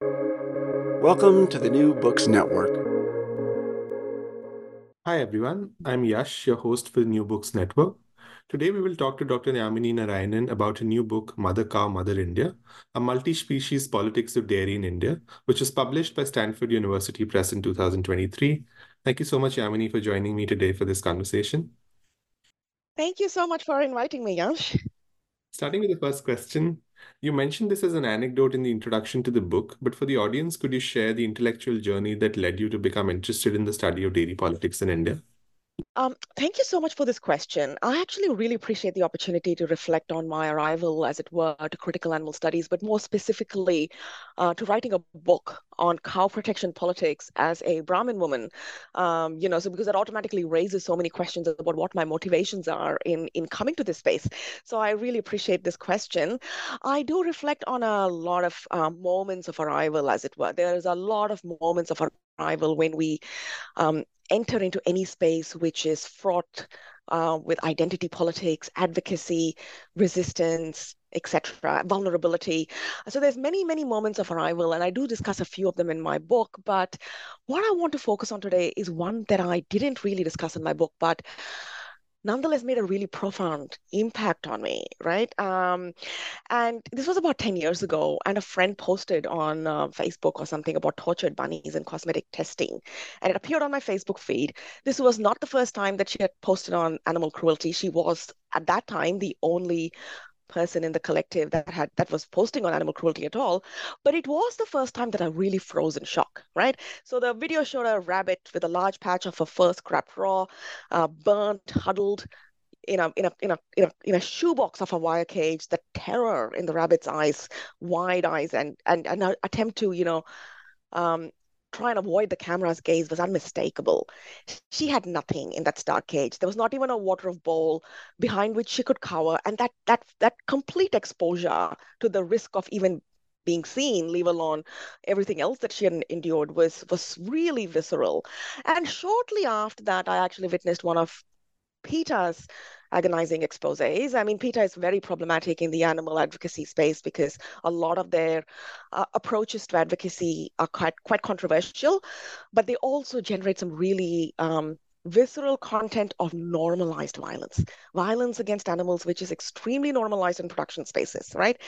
Welcome to the New Books Network. Hi, everyone. I'm Yash, your host for the New Books Network. Today, we will talk to Dr. Yamini Narayanan about a new book, Mother Cow, Mother India, a multi-species politics of dairy in India, which was published by Stanford University Press in 2023. Thank you so much, Yamini, for joining me today for this conversation. Thank you so much for inviting me, Yash. Starting with the first question, you mentioned this as an anecdote in the introduction to the book, but for the audience, could you share the intellectual journey that led you to become interested in the study of dairy politics in India? Um, thank you so much for this question. I actually really appreciate the opportunity to reflect on my arrival, as it were, to critical animal studies, but more specifically uh, to writing a book on cow protection politics as a Brahmin woman. Um, you know, so because that automatically raises so many questions about what my motivations are in in coming to this space. So I really appreciate this question. I do reflect on a lot of um, moments of arrival, as it were. There is a lot of moments of arrival when we um, enter into any space which is fraught uh, with identity politics, advocacy, resistance, etc., vulnerability. So there's many, many moments of arrival, and I do discuss a few of them in my book. But what I want to focus on today is one that I didn't really discuss in my book, but nonetheless made a really profound impact on me, right? Um, and this was about 10 years ago, and a friend posted on uh, Facebook or something about tortured bunnies and cosmetic testing. And it appeared on my Facebook feed. This was not the first time that she had posted on animal cruelty. She was, at that time, the only person in the collective that had that was posting on animal cruelty at all but it was the first time that i really froze in shock right? So the video showed a rabbit with a large patch of her fur scrapped raw uh, burnt huddled in a in a in a in a in a shoebox of a wire cage. The terror in the rabbit's eyes wide eyes and and an attempt to you know um, try and avoid the camera's gaze was unmistakable. She had nothing in that stark cage. There was not even a water of bowl behind which she could cower, and that that that complete exposure to the risk of even being seen, leave alone everything else that she had endured, was was really visceral. And shortly after that, I actually witnessed one of PETA's agonizing exposes. I mean, PETA is very problematic in the animal advocacy space because a lot of their uh, approaches to advocacy are quite quite controversial, but they also generate some really um, visceral content of normalized violence, violence against animals, which is extremely normalized in production spaces, right?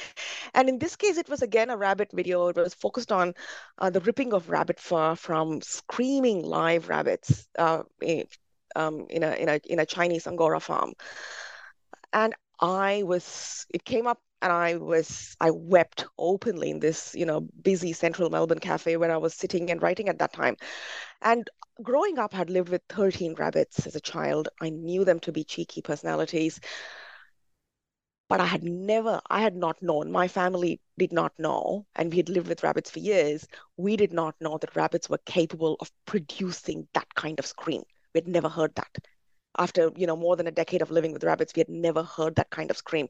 And in this case, it was again a rabbit video. It was focused on uh, the ripping of rabbit fur from screaming live rabbits. Uh, um, in a in a in a Chinese Angora farm, and I was it came up and I was I wept openly in this you know busy central Melbourne cafe where I was sitting and writing at that time, and growing up I had lived with 13 rabbits as a child. I knew them to be cheeky personalities. But I had never, I had not known, my family did not know, and we had lived with rabbits for years. We did not know that rabbits were capable of producing that kind of scream. We had never heard that. After you know more than a decade of living with rabbits, we had never heard that kind of scream.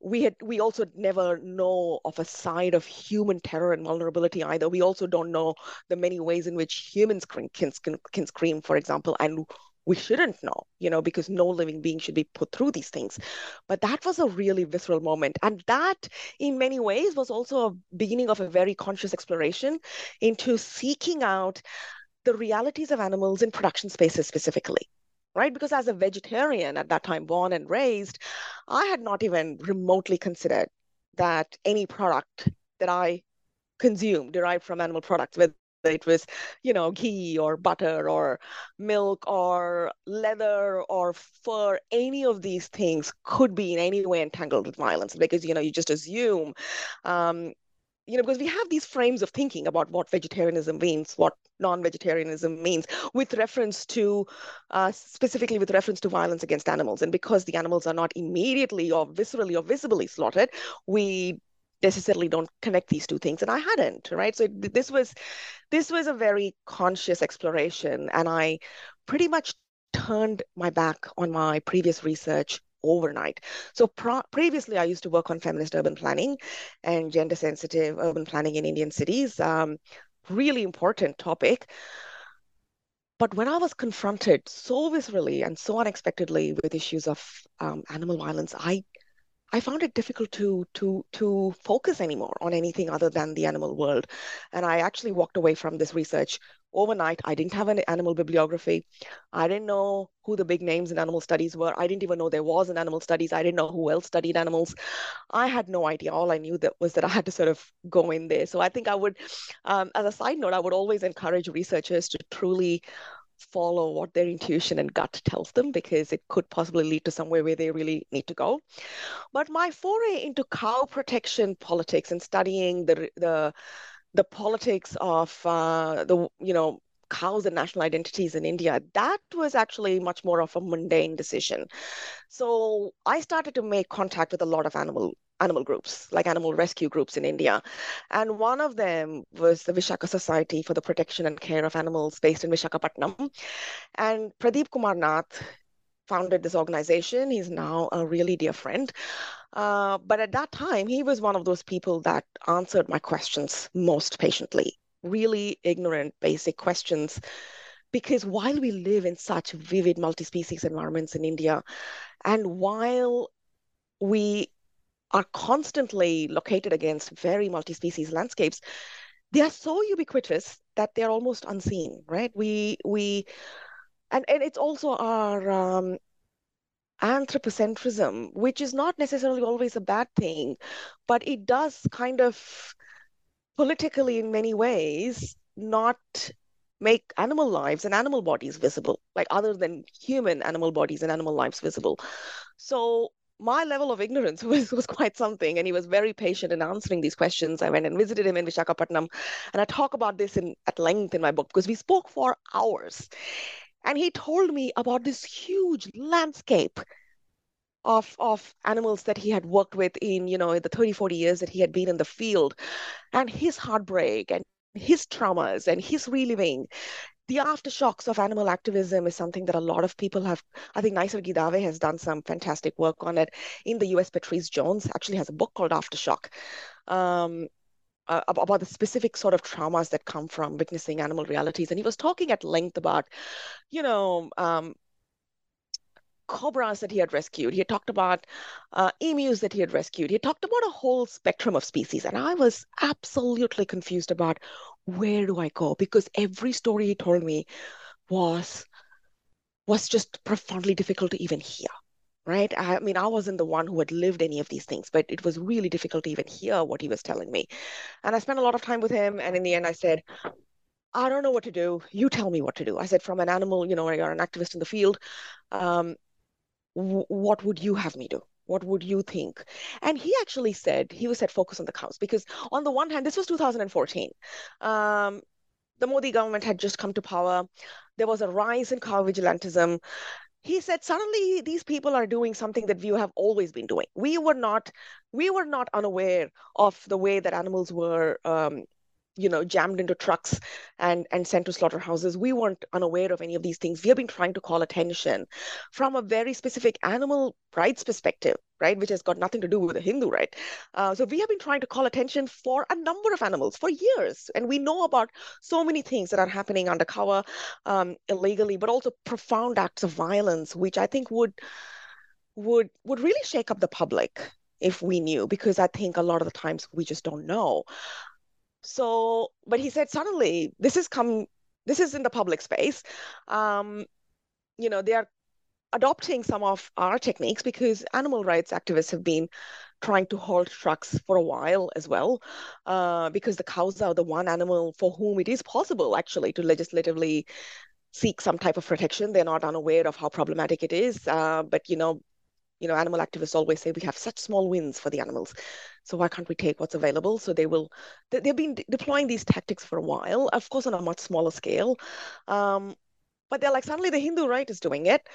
We had we also never know of a side of human terror and vulnerability either. We also don't know the many ways in which humans can can, can scream, for example, and we shouldn't know, you know, because no living being should be put through these things. But that was a really visceral moment. And that, in many ways, was also a beginning of a very conscious exploration into seeking out the realities of animals in production spaces specifically right? Because as a vegetarian at that time, born and raised, I had not even remotely considered that any product that I consume derived from animal products, whether it was, you know, ghee or butter or milk or leather or fur, any of these things could be in any way entangled with violence because, you know, you just assume um, you know, because we have these frames of thinking about what vegetarianism means, what non-vegetarianism means, with reference to, uh, specifically with reference to violence against animals. And because the animals are not immediately or viscerally or visibly slaughtered, we necessarily don't connect these two things. And I hadn't, right? So this was, this was a very conscious exploration, and I pretty much turned my back on my previous research overnight. So previously, I used to work on feminist urban planning and gender sensitive urban planning in Indian cities. Um, really important topic. But when I was confronted so viscerally and so unexpectedly with issues of um, animal violence, I I found it difficult to to to focus anymore on anything other than the animal world. And I actually walked away from this research overnight. I didn't have an animal bibliography. I didn't know who the big names in animal studies were. I didn't even know there was an animal studies. I didn't know who else studied animals. I had no idea. All I knew that was that I had to sort of go in there. So I think I would, um, as a side note, I would always encourage researchers to truly follow what their intuition and gut tells them because it could possibly lead to somewhere where they really need to go. But my foray into cow protection politics and studying the the the politics of uh, the you know cows and national identities in India, that was actually much more of a mundane decision. So I started to make contact with a lot of animal animal groups, like animal rescue groups in India. And one of them was the Vishaka Society for the Protection and Care of Animals based in Vishakhapatnam. And Pradeep Kumar Nath founded this organization. He's now a really dear friend. Uh, but at that time, he was one of those people that answered my questions most patiently, really ignorant, basic questions. Because while we live in such vivid multi species environments in India, and while we are constantly located against very multi-species landscapes, they are so ubiquitous that they're almost unseen, right? We we and, and it's also our um, anthropocentrism, which is not necessarily always a bad thing, but it does kind of politically in many ways not make animal lives and animal bodies visible, like other than human animal bodies and animal lives visible. So my level of ignorance was, was quite something. And he was very patient in answering these questions. I went and visited him in Vishakhapatnam. And I talk about this in at length in my book because we spoke for hours. And he told me about this huge landscape of, of animals that he had worked with in, you know, the 30, 40 years that he had been in the field and his heartbreak and his traumas and his reliving the aftershocks of animal activism is something that a lot of people have. I think Naisargi Dave has done some fantastic work on it. In the US, Patrice Jones actually has a book called Aftershock. Um, uh, about the specific sort of traumas that come from witnessing animal realities. And he was talking at length about, you know, um, cobras that he had rescued. He had talked about uh, emus that he had rescued. He had talked about a whole spectrum of species. And I was absolutely confused about where do I go? Because every story he told me was was just profoundly difficult to even hear. Right. I mean, I wasn't the one who had lived any of these things, but it was really difficult to even hear what he was telling me. And I spent a lot of time with him. And in the end, I said, I don't know what to do. You tell me what to do. I said, from an animal, you know, you're an activist in the field. Um, what would you have me do? What would you think? And he actually said, he was said focus on the cows because on the one hand, this was 2014. Um, the Modi government had just come to power. There was a rise in cow vigilantism. He said suddenly these people are doing something that we have always been doing. We were not, we were not unaware of the way that animals were um, you know jammed into trucks and and sent to slaughterhouses. We weren't unaware of any of these things. We have been trying to call attention from a very specific animal rights perspective right which has got nothing to do with the hindu right? Uh, so we have been trying to call attention for a number of animals for years. And we know about so many things that are happening undercover um, illegally but also profound acts of violence which i think would would would really shake up the public if we knew because i think a lot of the times we just don't know so, but he said suddenly this is come, this is in the public space. Um, you know, they are adopting some of our techniques because animal rights activists have been trying to halt trucks for a while as well, uh, because the cows are the one animal for whom it is possible actually to legislatively seek some type of protection. They're not unaware of how problematic it is, uh, but you know, you know, animal activists always say we have such small wins for the animals. So why can't we take what's available? So they will, they, have been deploying these tactics for a while, of course, on a much smaller scale. Um, but they're like, suddenly the Hindu right is doing it.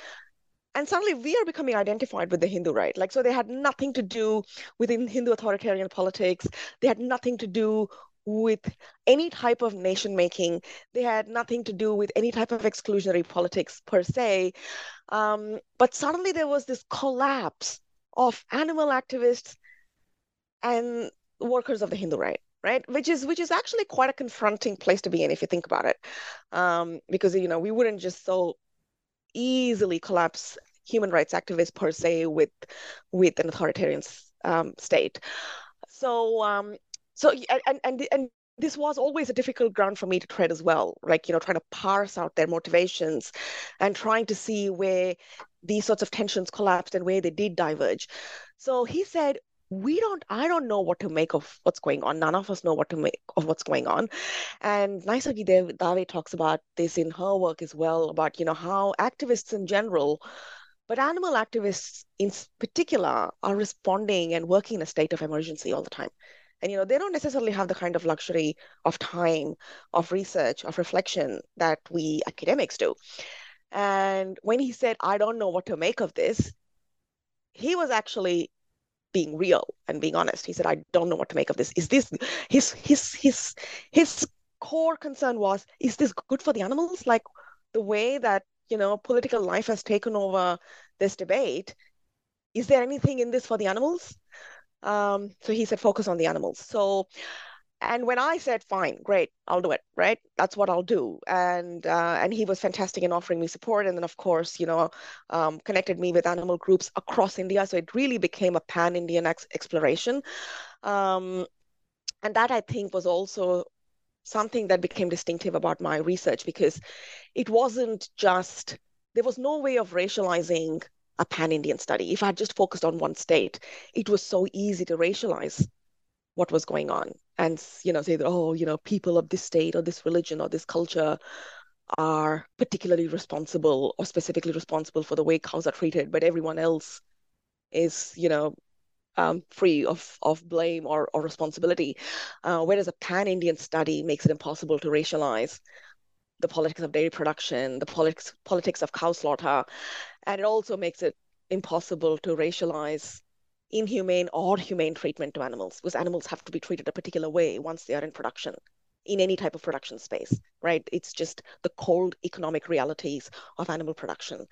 And suddenly we are becoming identified with the Hindu right. Like, so they had nothing to do with Hindu authoritarian politics. They had nothing to do with any type of nation making. They had nothing to do with any type of exclusionary politics per se. Um, but suddenly there was this collapse of animal activists and workers of the Hindu right right? Which is which is actually quite a confronting place to be in if you think about it. Um, because you know we wouldn't just so easily collapse human rights activists per se with with an authoritarian um, state. So um, so and and and this was always a difficult ground for me to tread as well like you know trying to parse out their motivations and trying to see where these sorts of tensions collapsed and where they did diverge. So he said we don't i don't know what to make of what's going on. None of us know what to make of what's going on. And Naisargi Dave talks about this in her work as well about you know how activists in general but animal activists in particular are responding and working in a state of emergency all the time. And you know they don't necessarily have the kind of luxury of time of research of reflection that we academics do. And when he said i don't know what to make of this he was actually being real and being honest. He said, I don't know what to make of this. Is this his his his his core concern was, is this good for the animals? Like the way that, you know, political life has taken over this debate, is there anything in this for the animals? Um, so he said, focus on the animals. So and when I said, fine, great, I'll do it, right? That's what I'll do. And uh, and he was fantastic in offering me support. And then, of course, you know, um, connected me with animal groups across India. So it really became a pan-Indian ex- exploration. Um, and that, I think, was also something that became distinctive about my research because it wasn't just, there was no way of racializing a pan-Indian study. If I had just focused on one state, it was so easy to racialize what was going on and you know say that oh you know people of this state or this religion or this culture are particularly responsible or specifically responsible for the way cows are treated but everyone else is you know um, free of, of blame or, or responsibility. Uh, whereas a pan-indian study makes it impossible to racialize the politics of dairy production the politics politics of cow slaughter and it also makes it impossible to racialize inhumane or humane treatment to animals because animals have to be treated a particular way once they are in production in any type of production space right? It's just the cold economic realities of animal production.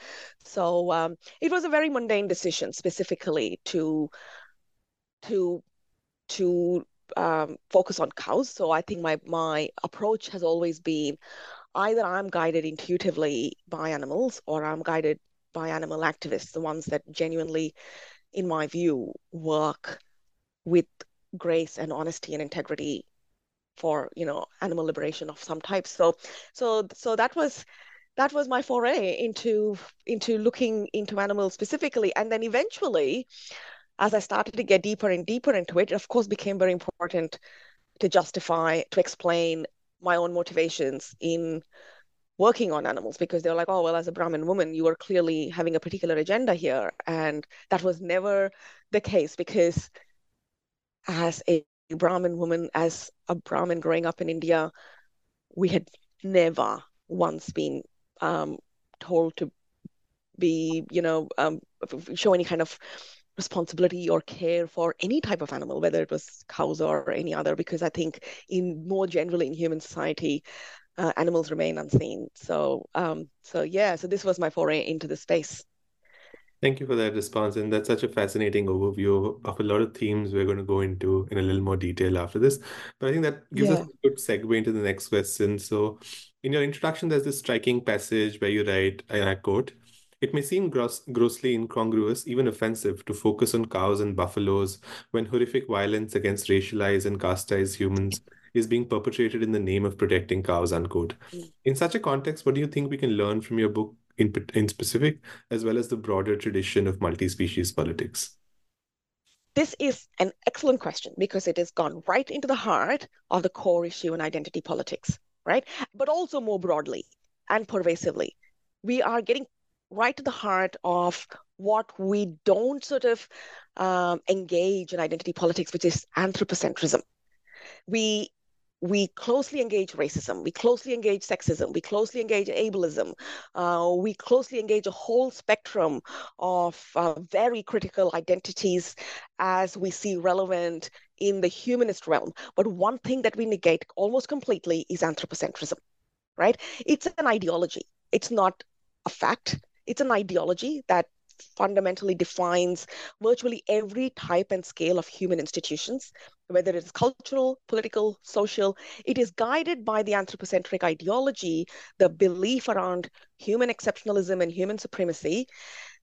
So um, it was a very mundane decision specifically to to to um, focus on cows. So i think my my approach has always been either i'm guided intuitively by animals or i'm guided by animal activists the ones that genuinely in my view, work with grace and honesty and integrity for you know animal liberation of some type. So so so that was that was my foray into into looking into animals specifically, and then eventually, as I started to get deeper and deeper into it, it of course became very important to justify to explain my own motivations in working on animals because they're like, oh, well, as a Brahmin woman, you are clearly having a particular agenda here. And that was never the case because as a Brahmin woman, as a Brahmin growing up in India, we had never once been um, told to be, you know, um, show any kind of responsibility or care for any type of animal, whether it was cows or any other, because I think in more generally in human society, uh, animals remain unseen. So, um, so yeah, so this was my foray into the space. Thank you for that response. And that's such a fascinating overview of a lot of themes we're going to go into in a little more detail after this. But I think that gives yeah. us a good segue into the next question. So, in your introduction, there's this striking passage where you write, and I quote, it may seem gross, grossly incongruous, even offensive, to focus on cows and buffaloes when horrific violence against racialized and casteized humans is being perpetrated in the name of protecting cows, unquote. In such a context, what do you think we can learn from your book in, in specific, as well as the broader tradition of multi species politics? This is an excellent question because it has gone right into the heart of the core issue in identity politics, right? But also more broadly and pervasively. We are getting right to the heart of what we don't sort of um, engage in identity politics, which is anthropocentrism. We we closely engage racism, we closely engage sexism, we closely engage ableism, uh, we closely engage a whole spectrum of uh, very critical identities as we see relevant in the humanist realm. But one thing that we negate almost completely is anthropocentrism, right? It's an ideology, it's not a fact. It's an ideology that fundamentally defines virtually every type and scale of human institutions, whether it is cultural, political, social. It is guided by the anthropocentric ideology, the belief around human exceptionalism and human supremacy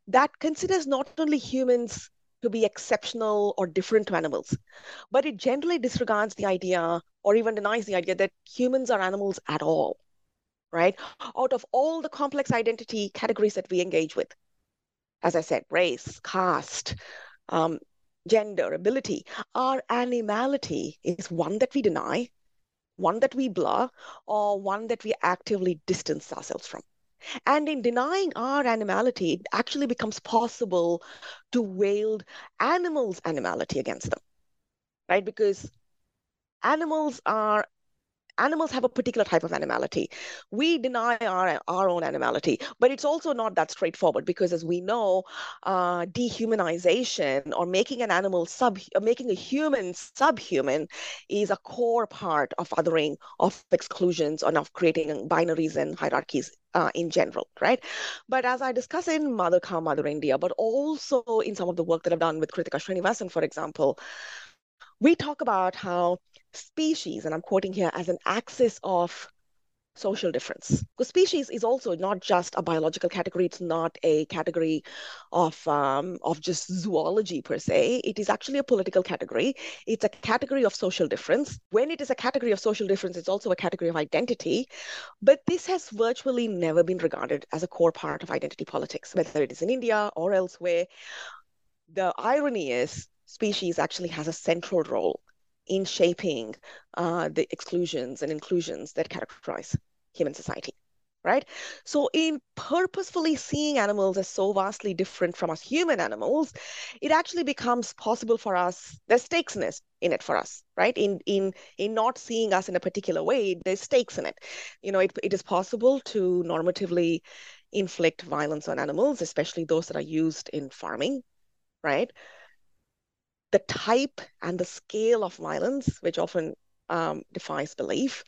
that considers not only humans to be exceptional or different to animals, but it generally disregards the idea or even denies the idea that humans are animals at all, right? Out of all the complex identity categories that we engage with, as I said, race, caste, um, gender, ability, our animality is one that we deny, one that we blur, or one that we actively distance ourselves from. And in denying our animality, it actually becomes possible to wield animals' animality against them, right? Because animals are animals have a particular type of animality. We deny our, our own animality, but it's also not that straightforward because, as we know, uh, dehumanization or making an animal sub, uh, making a human subhuman is a core part of othering, of exclusions, and of creating binaries and hierarchies uh, in general, right? But as I discuss in Mother Cow, Mother India, but also in some of the work that I've done with Krithika Srinivasan, for example, we talk about how species, and I'm quoting here, as an axis of social difference. Because species is also not just a biological category. It's not a category of um, of just zoology per se. It is actually a political category. It's a category of social difference. When it is a category of social difference, it's also a category of identity. But this has virtually never been regarded as a core part of identity politics, whether it is in India or elsewhere. The irony is species actually has a central role in shaping uh, the exclusions and inclusions that characterize human society right? So in purposefully seeing animals as so vastly different from us human animals it actually becomes possible for us there's stakes in it, in it for us right? In in in not seeing us in a particular way there's stakes in it. You know it, it is possible to normatively inflict violence on animals especially those that are used in farming right the type and the scale of violence, which often um, defies belief.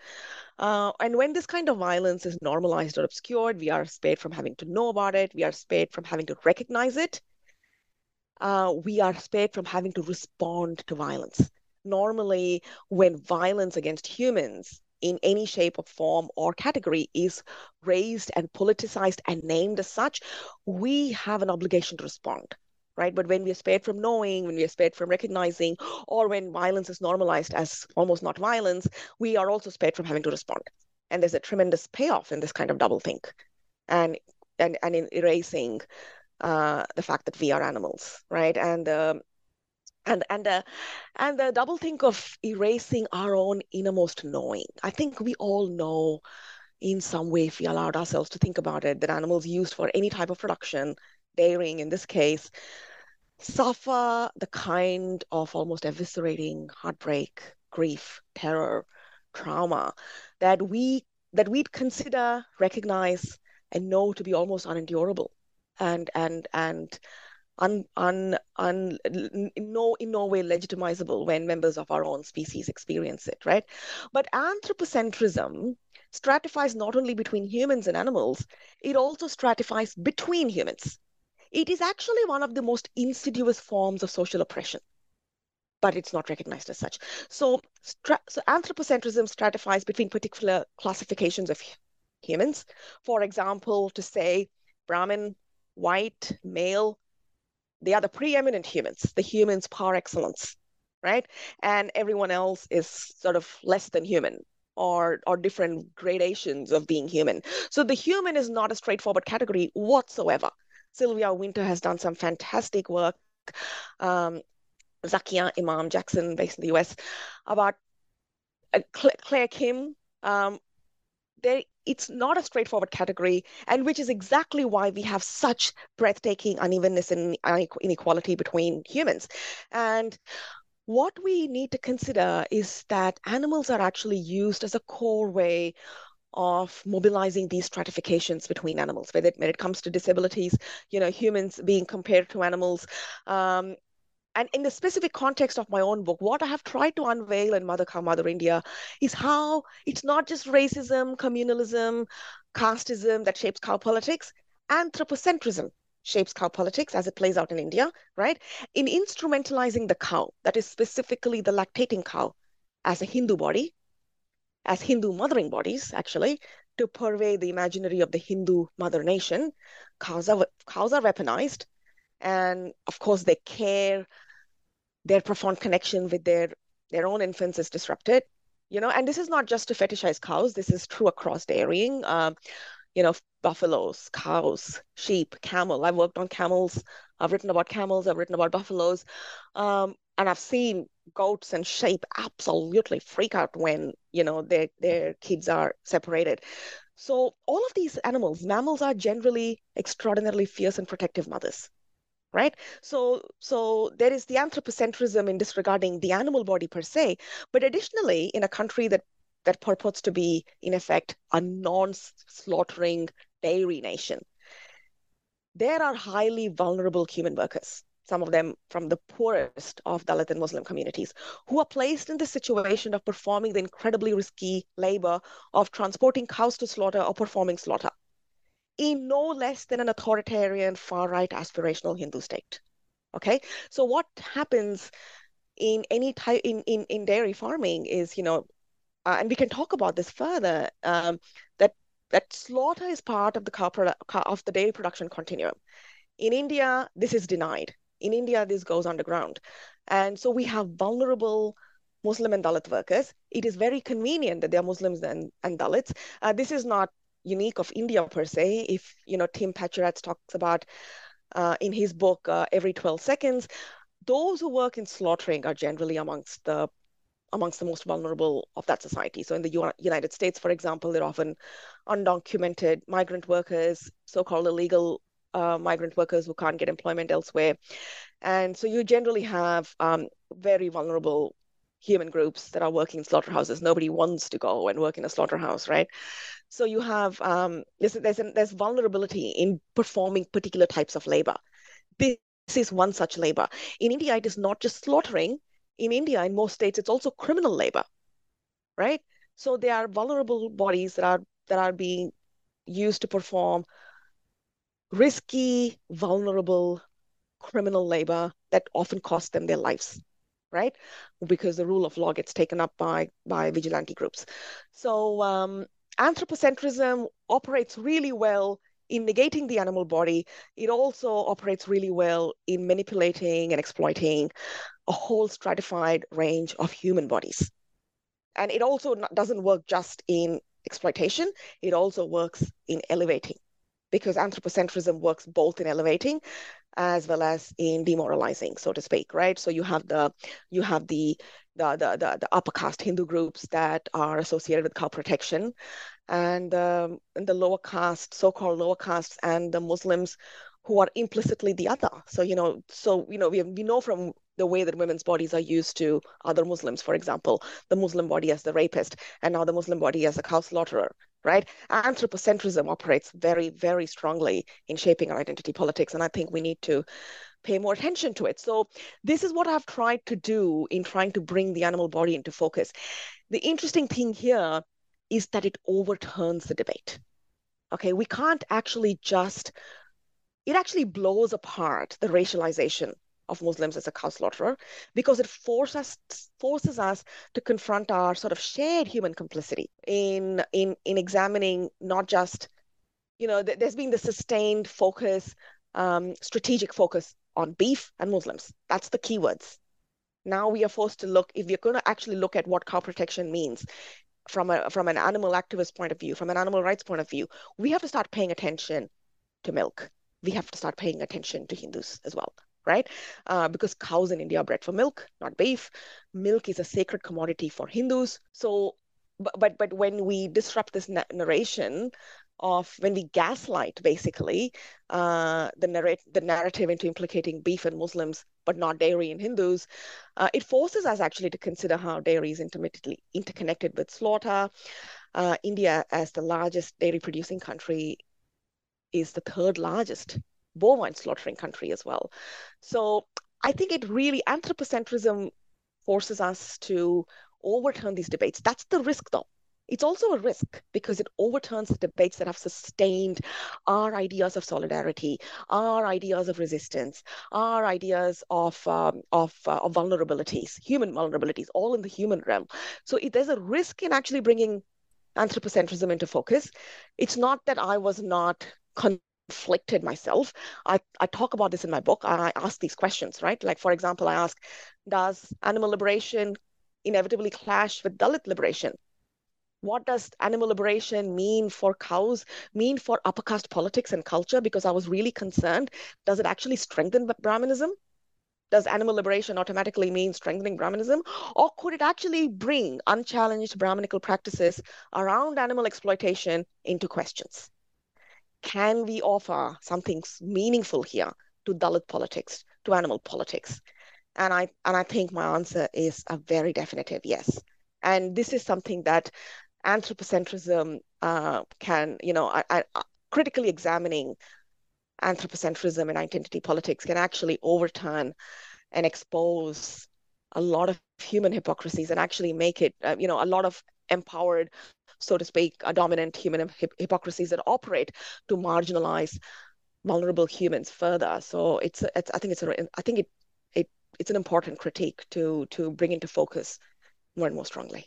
Uh, and when this kind of violence is normalized or obscured, we are spared from having to know about it. We are spared from having to recognize it. Uh, we are spared from having to respond to violence. Normally, when violence against humans in any shape or form or category is raised and politicized and named as such, we have an obligation to respond right? But when we are spared from knowing, when we are spared from recognizing, or when violence is normalized as almost not violence, we are also spared from having to respond. And there's a tremendous payoff in this kind of double think, and and and in erasing uh, the fact that we are animals, right? And um, and and uh, and the double think of erasing our own innermost knowing. I think we all know in some way if we allowed ourselves to think about it that animals used for any type of production dairying in this case suffer the kind of almost eviscerating heartbreak, grief, terror, trauma that we that we'd consider, recognize, and know to be almost unendurable, and and and un, un, un, no in no way legitimizable when members of our own species experience it, right? But anthropocentrism stratifies not only between humans and animals, it also stratifies between humans it is actually one of the most insidious forms of social oppression, but it's not recognized as such. So, so anthropocentrism stratifies between particular classifications of humans. For example, to say Brahmin, white, male, they are the preeminent humans, the humans par excellence, right? And everyone else is sort of less than human or or different gradations of being human. So the human is not a straightforward category whatsoever. Sylvia Wynter has done some fantastic work. Um, Zakiyyah Iman Jackson, based in the US, about uh, Claire Kim. Um, it's not a straightforward category, and which is exactly why we have such breathtaking unevenness and inequality between humans. And what we need to consider is that animals are actually used as a core way of mobilizing these stratifications between animals, whether it, when it comes to disabilities, you know, humans being compared to animals. Um, and in the specific context of my own book, what I have tried to unveil in Mother Cow, Mother India is how it's not just racism, communalism, casteism that shapes cow politics, anthropocentrism shapes cow politics as it plays out in India, right? In instrumentalizing the cow, that is specifically the lactating cow, as a Hindu body, as Hindu mothering bodies, actually, to purvey the imaginary of the Hindu mother nation. cows are cows are weaponized, and of course their care, their profound connection with their their own infants is disrupted. You know, and this is not just to fetishize cows. This is true across dairying. Um, you know, buffaloes, cows, sheep, camel. I've worked on camels. I've written about camels. I've written about buffaloes. Um, and I've seen goats and sheep absolutely freak out when, you know, their, their kids are separated. So all of these animals, mammals are generally extraordinarily fierce and protective mothers right so so there is the anthropocentrism in disregarding the animal body per se but additionally in a country that that purports to be, in effect, a non slaughtering dairy nation. There are highly vulnerable human workers, some of them from the poorest of Dalit and Muslim communities, who are placed in the situation of performing the incredibly risky labor of transporting cows to slaughter or performing slaughter in no less than an authoritarian, far right aspirational Hindu state. Okay, so what happens in any type in, in, in dairy farming is, you know, uh, and we can talk about this further, um, that that slaughter is part of the cow of the dairy production continuum. In India, this is denied. In India, this goes underground. And so we have vulnerable Muslim and Dalit workers. It is very convenient that they are Muslims and, and Dalits. Uh, this is not unique of India per se. If, you know, Tim Pachirat talks about uh, in his book, uh, Every 12 Seconds, those who work in slaughtering are generally amongst the amongst the most vulnerable of that society. So in the United States, for example, they're often undocumented migrant workers, so-called illegal uh, migrant workers who can't get employment elsewhere. And so you generally have um, very vulnerable human groups that are working in slaughterhouses. Nobody wants to go and work in a slaughterhouse, right? So you have um, there's there's, there's vulnerability in performing particular types of labor. This is one such labor. In India, it is not just slaughtering, in India, in most states, it's also criminal labor, right? So there are vulnerable bodies that are that are being used to perform risky, vulnerable criminal labor that often costs them their lives, right? Because the rule of law gets taken up by by vigilante groups. So um, anthropocentrism operates really well in negating the animal body. It also operates really well in manipulating and exploiting a whole stratified range of human bodies. And it also doesn't work just in exploitation, it also works in elevating because anthropocentrism works both in elevating as well as in demoralizing, so to speak, right? So you have the you have the the the the, the upper caste Hindu groups that are associated with cow protection, and, um, and the lower caste, so-called lower castes, and the Muslims who are implicitly the other. So you know, so you know, we we know from the way that women's bodies are used to other Muslims, for example, the Muslim body as the rapist, and now the Muslim body as a cow slaughterer, right? Anthropocentrism operates very, very strongly in shaping our identity politics, and I think we need to pay more attention to it. So this is what I've tried to do in trying to bring the animal body into focus. The interesting thing here is that it overturns the debate. Okay, we can't actually just, it actually blows apart the racialization of Muslims as a cow slaughterer because it forces us, forces us to confront our sort of shared human complicity in in in examining not just you know th- there's been the sustained focus um, strategic focus on beef and Muslims. That's the keywords. Now we are forced to look if you're going to actually look at what cow protection means from a from an animal activist point of view from an animal rights point of view we have to start paying attention to milk. We have to start paying attention to hindus as well right? Uh, because cows in India are bred for milk, not beef. Milk is a sacred commodity for Hindus. So, but but, but when we disrupt this na- narration of when we gaslight basically uh, the narrate the narrative into implicating beef and Muslims, but not dairy and Hindus, uh, it forces us actually to consider how dairy is intermittently interconnected with slaughter. Uh, India, as the largest dairy producing country, is the third largest bovine slaughtering country as well. So I think it really, anthropocentrism forces us to overturn these debates. That's the risk, though. It's also a risk because it overturns the debates that have sustained our ideas of solidarity, our ideas of resistance, our ideas of um, of, uh, of vulnerabilities, human vulnerabilities, all in the human realm. So it, there's a risk in actually bringing anthropocentrism into focus. It's not that I was not con- conflicted myself. I, I talk about this in my book. I ask these questions, right? Like, for example, I ask, does animal liberation inevitably clash with Dalit liberation? What does animal liberation mean for cows, mean for upper caste politics and culture? Because I was really concerned. Does it actually strengthen Brahmanism? Does animal liberation automatically mean strengthening Brahmanism? Or could it actually bring unchallenged Brahminical practices around animal exploitation into questions? Can we offer something meaningful here to Dalit politics, to animal politics? And I and I think my answer is a very definitive yes. And this is something that anthropocentrism uh, can, you know, I, I, critically examining anthropocentrism and identity politics can actually overturn and expose a lot of human hypocrisies and actually make it, uh, you know, a lot of empowered, so to speak, a dominant human hip- hypocrisies that operate to marginalize vulnerable humans further. So it's, it's I think it's a, I think it, it, it's an important critique to to bring into focus more and more strongly.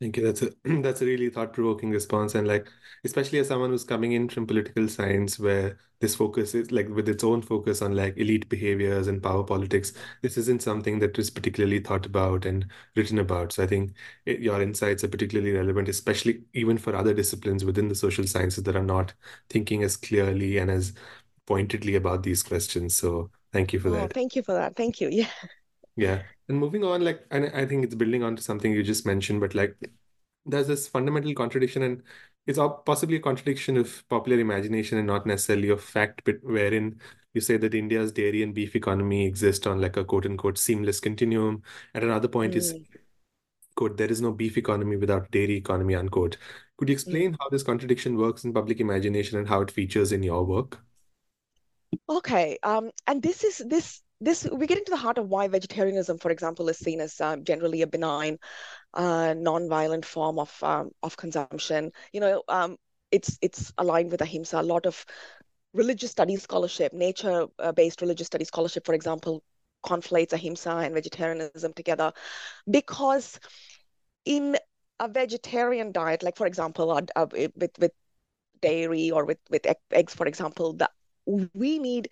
Thank you. That's a that's a really thought-provoking response, and like especially as someone who's coming in from political science, where this focus is like with its own focus on like elite behaviors and power politics, this isn't something that is particularly thought about and written about. So I think it, your insights are particularly relevant, especially even for other disciplines within the social sciences that are not thinking as clearly and as pointedly about these questions. So thank you for oh, that. Thank you for that. Thank you. Yeah. Yeah. And moving on, like, and I think it's building on to something you just mentioned, but like, there's this fundamental contradiction, and it's possibly a contradiction of popular imagination and not necessarily of fact, but wherein you say that India's dairy and beef economy exist on like a quote unquote seamless continuum. At another point, mm. is quote, there is no beef economy without dairy economy, unquote. Could you explain mm. how this contradiction works in public imagination and how it features in your work? Okay. Um, and this is this this we get into the heart of why vegetarianism, for example, is seen as um, generally a benign, uh, non-violent form of um, of consumption. You know, um, it's it's aligned with ahimsa. A lot of religious studies scholarship, nature-based religious studies scholarship, for example, conflates ahimsa and vegetarianism together, because in a vegetarian diet, like for example, uh, uh, with with dairy or with with eggs, for example, that we need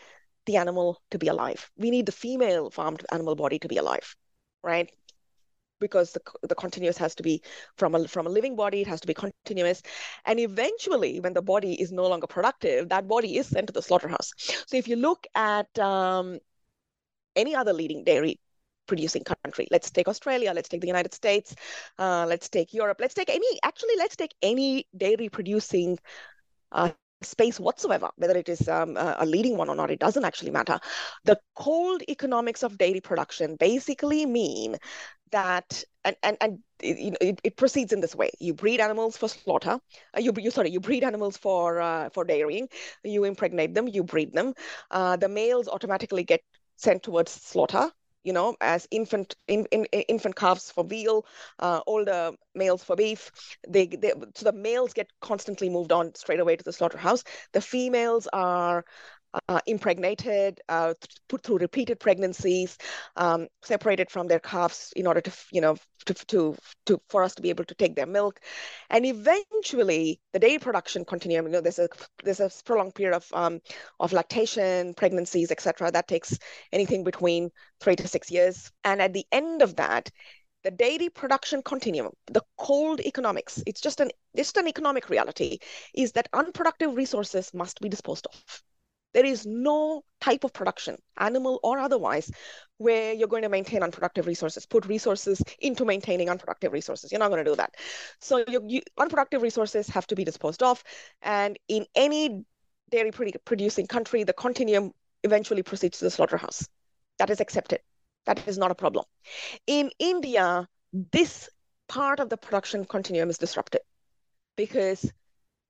the animal to be alive. We need the female farmed animal body to be alive, right? Because the, the continuous has to be from a, from a living body, it has to be continuous. And eventually, when the body is no longer productive, that body is sent to the slaughterhouse. So if you look at um, any other leading dairy producing country. Let's take Australia, let's take the United States, uh, let's take Europe, let's take any, actually, let's take any dairy producing uh, space whatsoever, whether it is um, a leading one or not, it doesn't actually matter. The cold economics of dairy production basically mean that, and, and, and it, it, it proceeds in this way. You breed animals for slaughter. Uh, you, you sorry, you breed animals for uh, for dairying. You impregnate them. You breed them. Uh, the males automatically get sent towards slaughter you know, as infant in, in, infant calves for veal, uh, older males for beef. They, they so the males get constantly moved on straight away to the slaughterhouse. The females are uh, impregnated, uh, put through repeated pregnancies, um, separated from their calves in order to, you know, to, to, to, for us to be able to take their milk, and eventually the dairy production continuum. You know, there's a there's a prolonged period of um, of lactation, pregnancies, etc. That takes anything between three to six years, and at the end of that, the dairy production continuum, the cold economics, it's just an just an economic reality, is that unproductive resources must be disposed of. There is no type of production, animal or otherwise, where you're going to maintain unproductive resources, put resources into maintaining unproductive resources. You're not going to do that. So you, you, unproductive resources have to be disposed of. And in any dairy producing country, the continuum eventually proceeds to the slaughterhouse. That is accepted. That is not a problem. In India, this part of the production continuum is disrupted because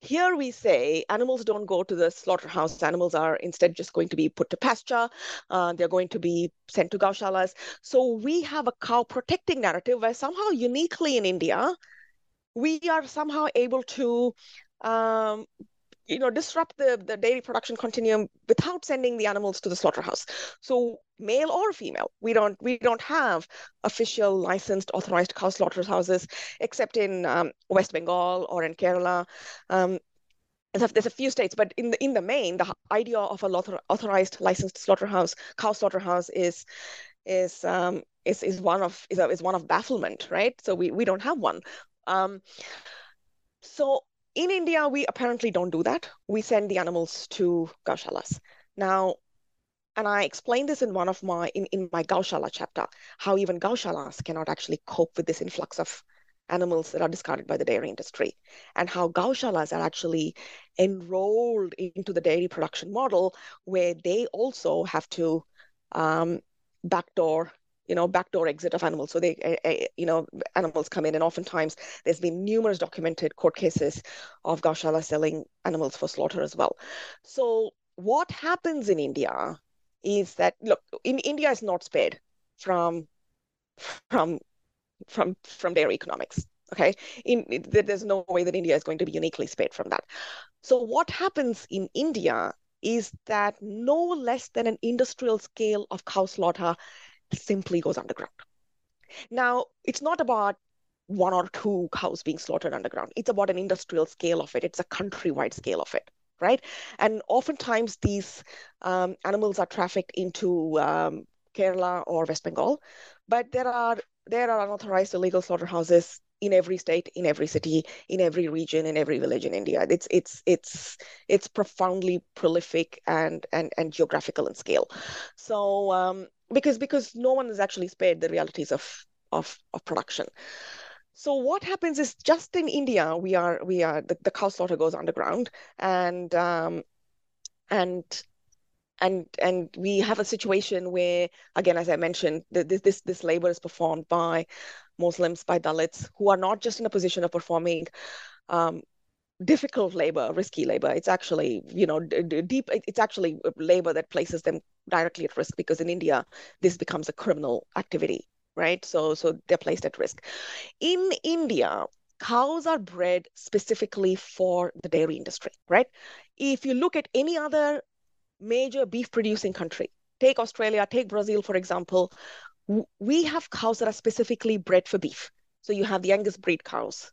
here we say animals don't go to the slaughterhouse. Animals are instead just going to be put to pasture. Uh, they're going to be sent to gaushalas. So we have a cow protecting narrative where somehow uniquely in India, we are somehow able to um, you know disrupt the, the dairy production continuum without sending the animals to the slaughterhouse so male or female we don't we don't have official licensed authorized cow slaughterhouses except in um, west bengal or in kerala um, there's a few states, but in the in the main, the idea of a authorized licensed slaughterhouse, cow slaughterhouse, is is um, is is one of is, is one of bafflement, right? So we we don't have one. Um, so in India, we apparently don't do that. We send the animals to gaushalas. Now, and I explained this in one of my in, in my gaushala chapter, how even gaushalas cannot actually cope with this influx of animals that are discarded by the dairy industry, and how gaushalas are actually enrolled into the dairy production model where they also have to um, backdoor you know backdoor exit of animals. So they uh, you know animals come in and oftentimes there's been numerous documented court cases of gaushala selling animals for slaughter as well. So what happens in india is that look in india is not spared from from from from dairy economics okay? In there's no way that india is going to be uniquely spared from that. So what happens in india is that no less than an industrial scale of cow slaughter simply goes underground now it's not about one or two cows being slaughtered underground it's about an industrial scale of it it's a countrywide scale of it right and oftentimes these um, animals are trafficked into um, kerala or west bengal but there are there are unauthorized illegal slaughterhouses in every state, in every city, in every region, in every village in India. It's it's it's it's profoundly prolific and and and geographical in scale. So um, because because no one is actually spared the realities of of of production. So what happens is just in India, we are we are the, the cow slaughter goes underground and um, and and and we have a situation where again as i mentioned this this this labor is performed by muslims by dalits who are not just in a position of performing um, difficult labor risky labor it's actually you know deep it's actually labor that places them directly at risk because in india this becomes a criminal activity right so so they're placed at risk in india cows are bred specifically for the dairy industry right if you look at any other major beef producing country. Take Australia, take Brazil, for example. We have cows that are specifically bred for beef. So you have the Angus breed cows,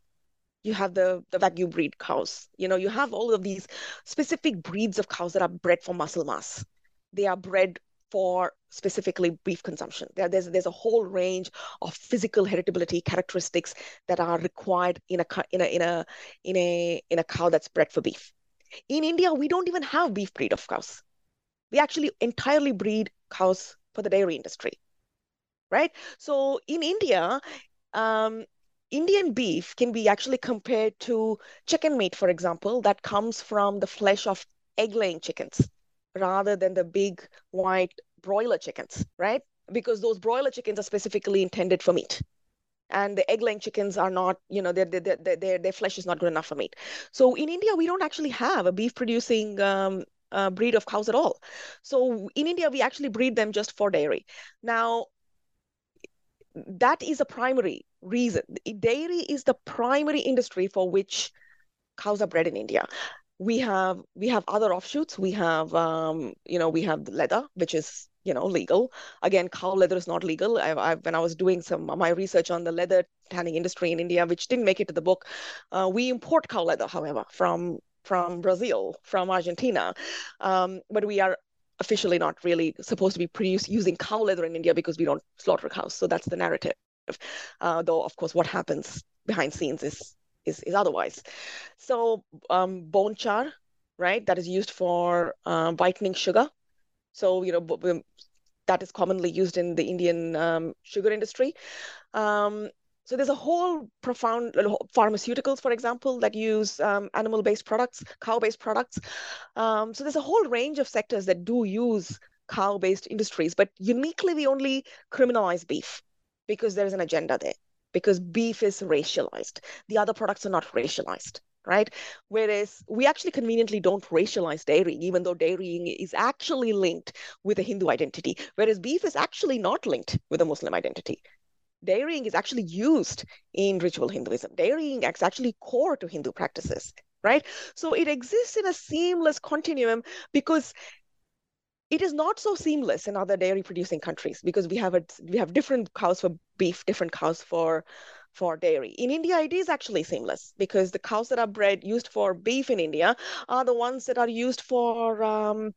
you have the, the Wagyu breed cows. You know, you have all of these specific breeds of cows that are bred for muscle mass. They are bred for specifically beef consumption. There, there's there's a whole range of physical heritability characteristics that are required in a in a in a in a in a cow that's bred for beef. In India, we don't even have beef breed of cows we actually entirely breed cows for the dairy industry, right? So in India, um, Indian beef can be actually compared to chicken meat, for example, that comes from the flesh of egg-laying chickens rather than the big white broiler chickens, right? Because those broiler chickens are specifically intended for meat. And the egg-laying chickens are not, you know, their, their, their, their flesh is not good enough for meat. So in India, we don't actually have a beef-producing um, uh, breed of cows at all. So in India, we actually breed them just for dairy. Now, that is a primary reason. Dairy is the primary industry for which cows are bred in India. We have we have other offshoots. We have um, you know we have leather, which is you know legal. Again, cow leather is not legal. I, I, when I was doing some my research on the leather tanning industry in India, which didn't make it to the book, uh, we import cow leather, however, from from Brazil, from Argentina, um, but we are officially not really supposed to be produced using cow leather in India because we don't slaughter cows. So that's the narrative. Uh, though, of course, what happens behind scenes is is, is otherwise. So um, bone char, right, that is used for uh, whitening sugar. So you know that is commonly used in the Indian um, sugar industry. Um, so there's a whole profound pharmaceuticals, for example, that use um, animal-based products, cow-based products. Um, so there's a whole range of sectors that do use cow-based industries, but uniquely we only criminalize beef because there is an agenda there. Because beef is racialized, the other products are not racialized right? Whereas we actually conveniently don't racialize dairying, even though dairying is actually linked with a Hindu identity, whereas beef is actually not linked with a Muslim identity dairying is actually used in ritual Hinduism. Dairying is actually core to Hindu practices, right? So it exists in a seamless continuum because it is not so seamless in other dairy producing countries because we have a we have different cows for beef, different cows for for dairy. In India, it is actually seamless because the cows that are bred used for beef in India are the ones that are used for um,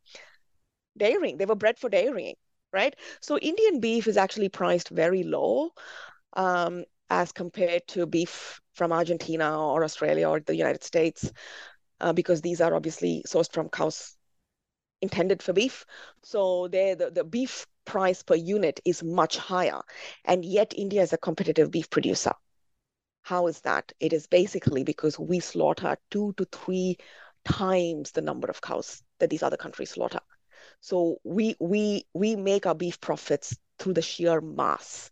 dairying. They were bred for dairying, right? So Indian beef is actually priced very low um, as compared to beef from Argentina or Australia or the United States, uh, because these are obviously sourced from cows intended for beef. So there, the, the beef price per unit is much higher, and yet India is a competitive beef producer. How is that? It is basically because we slaughter two to three times the number of cows that these other countries slaughter. So we we we make our beef profits through the sheer mass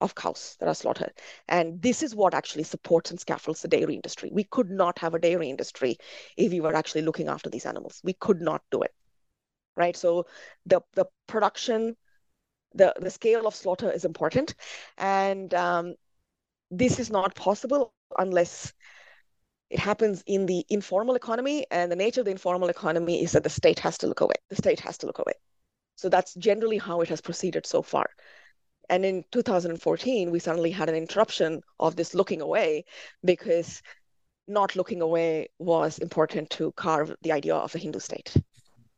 of cows that are slaughtered. And this is what actually supports and scaffolds the dairy industry. We could not have a dairy industry if we were actually looking after these animals. We could not do it. Right. So the the production, the the scale of slaughter is important. And um, this is not possible unless it happens in the informal economy and the nature of the informal economy is that the state has to look away the state has to look away so that's generally how it has proceeded so far and in 2014 we suddenly had an interruption of this looking away because not looking away was important to carve the idea of a hindu state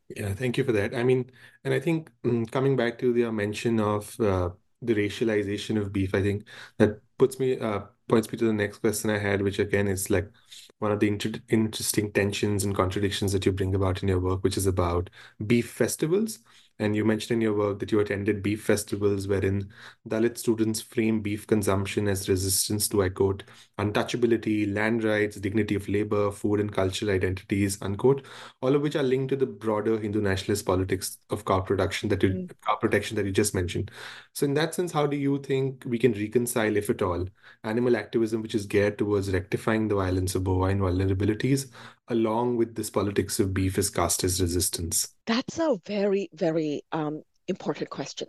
yeah thank you for that i mean and i think um, coming back to the mention of uh, the racialization of beef i think that puts me uh, points me to the next question I had, which again is like one of the inter interesting tensions and contradictions that you bring about in your work, which is about beef festivals. And you mentioned in your work that you attended beef festivals wherein Dalit students frame beef consumption as resistance to, I quote, untouchability, land rights, dignity of labor, food and cultural identities, unquote, all of which are linked to the broader Hindu nationalist politics of cow production that you, mm. cow protection that you just mentioned. So in that sense, how do you think we can reconcile, if at all, animal activism which is geared towards rectifying the violence of bovine vulnerabilities along with this politics of beef as caste as resistance? That's a very, very um, important question.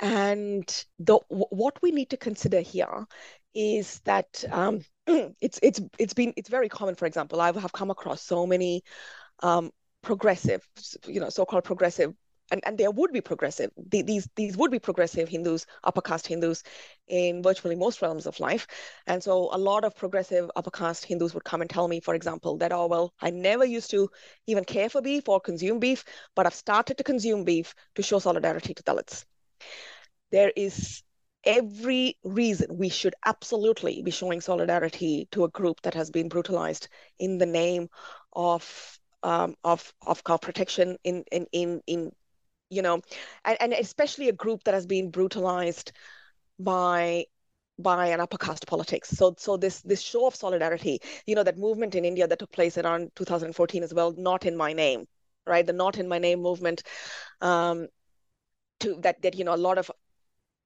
And the what we need to consider here is that um, it's it's it's been it's very common. For example, I have come across so many um, progressive, you know, so-called progressive and, and there would be progressive these these would be progressive hindus upper caste hindus in virtually most realms of life. And so a lot of progressive upper caste hindus would come and tell me for example that oh well i never used to even care for beef or consume beef but i've started to consume beef to show solidarity to dalits. There is every reason we should absolutely be showing solidarity to a group that has been brutalized in the name of um, of of cow protection in in in in you know, and, and especially a group that has been brutalized by by an upper caste politics. So so this this show of solidarity, you know, that movement in India that took place around 2014 as well, not in my name, right? The not in my name movement, um, to that that you know a lot of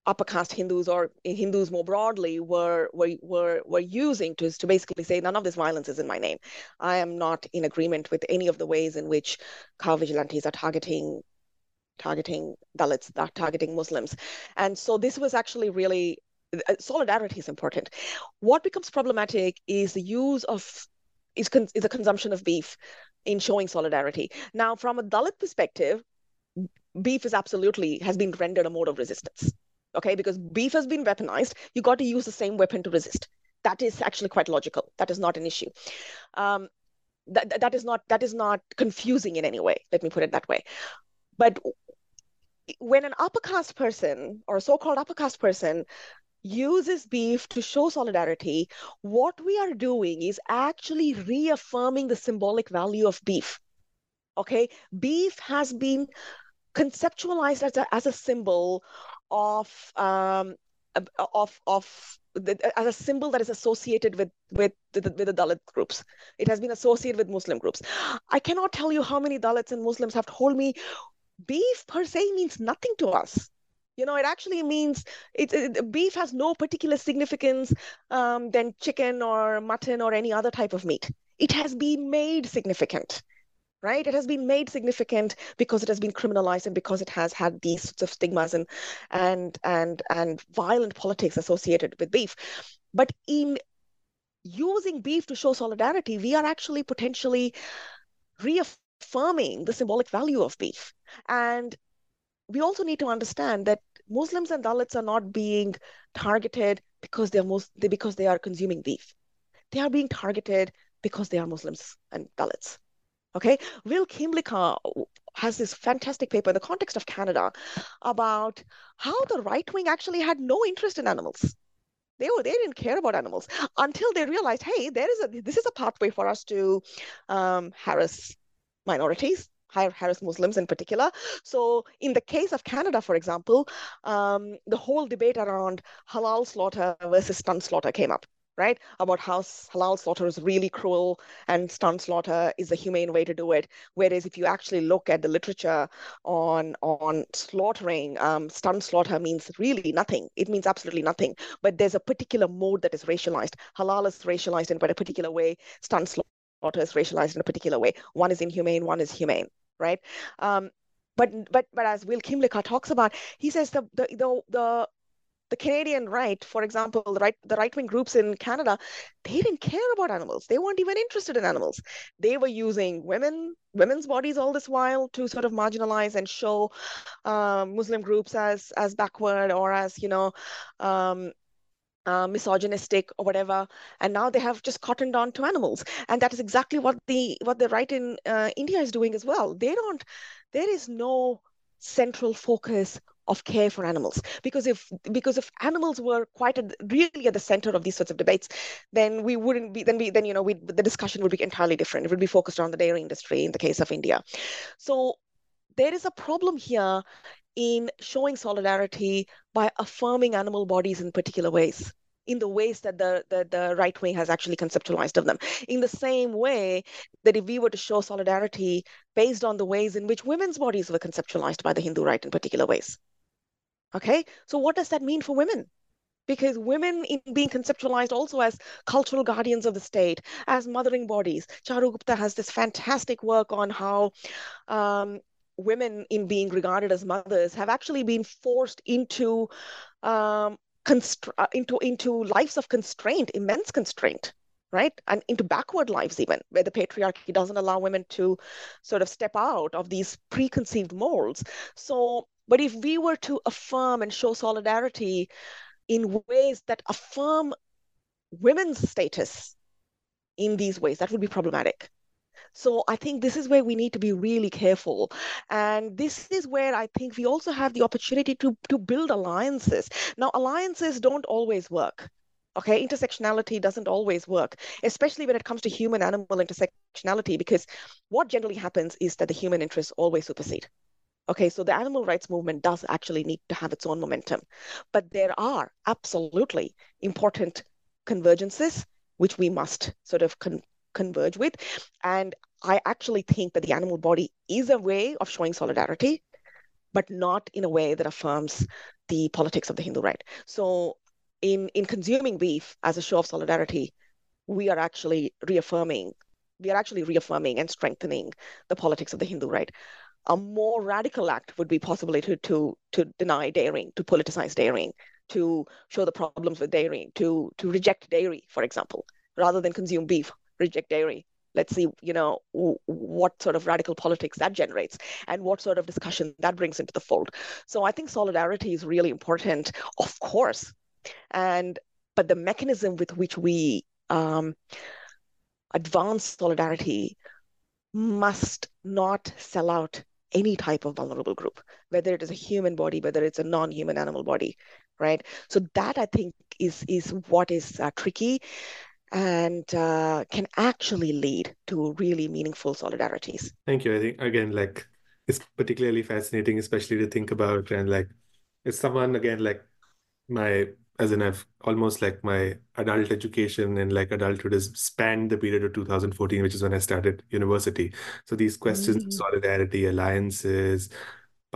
upper caste Hindus or Hindus more broadly were were were were using to to basically say none of this violence is in my name. I am not in agreement with any of the ways in which cow vigilantes are targeting targeting Dalits, targeting Muslims. And so this was actually really uh, solidarity is important. What becomes problematic is the use of is, con- is the consumption of beef in showing solidarity. Now, from a Dalit perspective, beef is absolutely has been rendered a mode of resistance. Okay, because beef has been weaponized, you got to use the same weapon to resist. That is actually quite logical. That is not an issue. Um, that, that is not that is not confusing in any way. Let me put it that way. But when an upper caste person or so-called upper caste person uses beef to show solidarity, what we are doing is actually reaffirming the symbolic value of beef. Okay, beef has been conceptualized as a, as a symbol of um, of of the, as a symbol that is associated with with the, with the Dalit groups. It has been associated with Muslim groups. I cannot tell you how many Dalits and Muslims have told me beef per se means nothing to us. You know it actually means it, it beef has no particular significance um, than chicken or mutton or any other type of meat. It has been made significant right? It has been made significant because it has been criminalized and because it has had these sorts of stigmas and and and and violent politics associated with beef. But in using beef to show solidarity we are actually potentially reaffirming affirming the symbolic value of beef. And we also need to understand that Muslims and Dalits are not being targeted, because they're most they, because they are consuming beef. They are being targeted because they are Muslims and Dalits. Okay, Will Kymlicka has this fantastic paper in the context of Canada about how the right wing actually had no interest in animals. They were they didn't care about animals until they realized, hey, there is a this is a pathway for us to um, harass minorities, harass Muslims in particular. So in the case of Canada, for example, um, the whole debate around halal slaughter versus stunt slaughter came up right? About how halal slaughter is really cruel and stunt slaughter is a humane way to do it. Whereas if you actually look at the literature on on slaughtering, um, stunt slaughter means really nothing. It means absolutely nothing. But there's a particular mode that is racialized. Halal is racialized in a particular way. Stunt slaughter is racialized in a particular way. One is inhumane, one is humane, right? Um, but but but as Will Kymlicka talks about, he says the the the, the the Canadian right, for example, the right the right wing groups in Canada, they didn't care about animals. They weren't even interested in animals. They were using women women's bodies all this while to sort of marginalize and show um, Muslim groups as as backward or as you know. Um, uh, misogynistic or whatever, and now they have just cottoned on to animals, and that is exactly what the what the right in uh, India is doing as well. They don't. There is no central focus of care for animals because if because if animals were quite at, really at the center of these sorts of debates then we wouldn't be then we then you know we the discussion would be entirely different it would be focused on the dairy industry in the case of india so there is a problem here in showing solidarity by affirming animal bodies in particular ways in the ways that the, the, the right wing has actually conceptualized of them. In the same way that if we were to show solidarity based on the ways in which women's bodies were conceptualized by the Hindu right in particular ways. Okay, so what does that mean for women? Because women in being conceptualized also as cultural guardians of the state, as mothering bodies. Charu Gupta has this fantastic work on how um, women in being regarded as mothers have actually been forced into um, uh, into into lives of constraint, immense constraint right? And into backward lives, even where the patriarchy doesn't allow women to sort of step out of these preconceived molds. So but if we were to affirm and show solidarity in ways that affirm women's status in these ways, that would be problematic. So I think this is where we need to be really careful. And this is where I think we also have the opportunity to, to build alliances. Now, alliances don't always work. Okay, intersectionality doesn't always work, especially when it comes to human animal intersectionality, because what generally happens is that the human interests always supersede. Okay, so the animal rights movement does actually need to have its own momentum. But there are absolutely important convergences which we must sort of con- converge with. And I actually think that the animal body is a way of showing solidarity, but not in a way that affirms the politics of the Hindu right. So in, in consuming beef as a show of solidarity, we are actually reaffirming, we are actually reaffirming and strengthening the politics of the Hindu right a more radical act would be possibly to to to deny dairying, to politicize dairying, to show the problems with dairying, to to reject dairy, for example, rather than consume beef, reject dairy. Let's see, you know, what sort of radical politics that generates and what sort of discussion that brings into the fold. So I think solidarity is really important, of course, and but the mechanism with which we um, advance solidarity must not sell out any type of vulnerable group, whether it is a human body, whether it's a non-human animal body, right? So that I think is is what is uh, tricky and uh, can actually lead to really meaningful solidarities. Thank you. I think again, like it's particularly fascinating, especially to think about and like it's someone again like my as in I've almost like my adult education and like adulthood has spanned the period of 2014, which is when I started university. So these questions mm. of solidarity, alliances,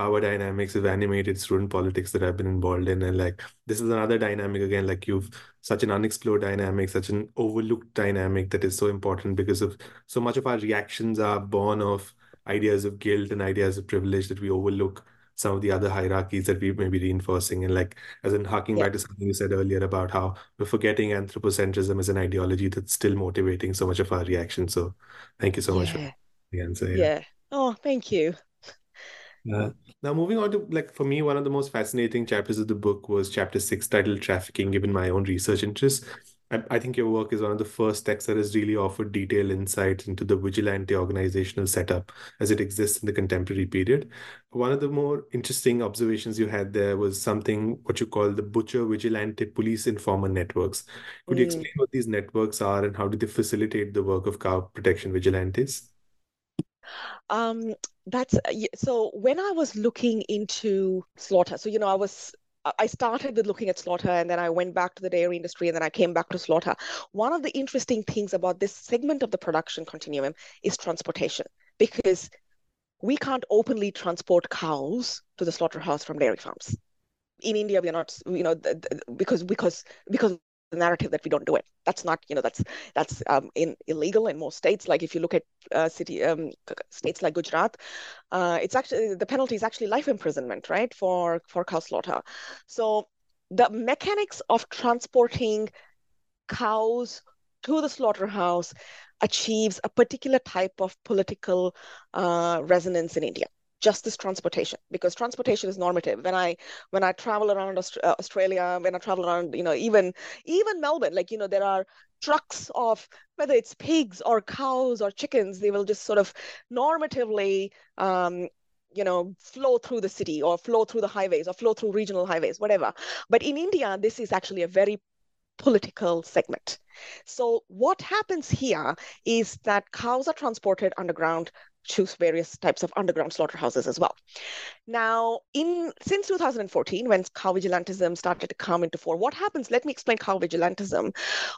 power dynamics of animated student politics that I've been involved in. And like this is another dynamic again, like you've such an unexplored dynamic, such an overlooked dynamic that is so important because of so much of our reactions are born of ideas of guilt and ideas of privilege that we overlook some of the other hierarchies that we may be reinforcing. And like, as in harking yeah. back to something you said earlier about how we're forgetting anthropocentrism as an ideology that's still motivating so much of our reaction. So thank you so yeah. much for the answer. Yeah. yeah. Oh, thank you. Uh, now, moving on to like for me, one of the most fascinating chapters of the book was chapter six, titled "Trafficking." Given my own research interests, I, I think your work is one of the first texts that has really offered detailed insights into the vigilante organizational setup as it exists in the contemporary period. One of the more interesting observations you had there was something what you call the butcher vigilante police informer networks. Could you Mm. explain what these networks are and how do they facilitate the work of cow protection vigilantes? Um, that's uh, so when I was looking into slaughter, so you know, I was I I started with looking at slaughter and then I went back to the dairy industry and then I came back to slaughter. One of the interesting things about this segment of the production continuum is transportation because we can't openly transport cows to the slaughterhouse from dairy farms. In India, we are not, you know, because because because the narrative that we don't do it. That's not, you know, that's that's um, in illegal in most states. Like if you look at uh, city um, states like Gujarat, uh, it's actually the penalty is actually life imprisonment, right, for for cow slaughter. So the mechanics of transporting cows to the slaughterhouse achieves a particular type of political uh, resonance in India. Just this transportation, because transportation is normative. When I when I travel around uh, Australia, when I travel around, you know, even even Melbourne, like you know, there are trucks of whether it's pigs or cows or chickens, they will just sort of normatively um, you know, flow through the city or flow through the highways or flow through regional highways, whatever. But in India, this is actually a very political segment. So what happens here is that cows are transported underground to various types of underground slaughterhouses as well. Now, in since 2014, when cow vigilantism started to come into fore, what happens? Let me explain cow vigilantism.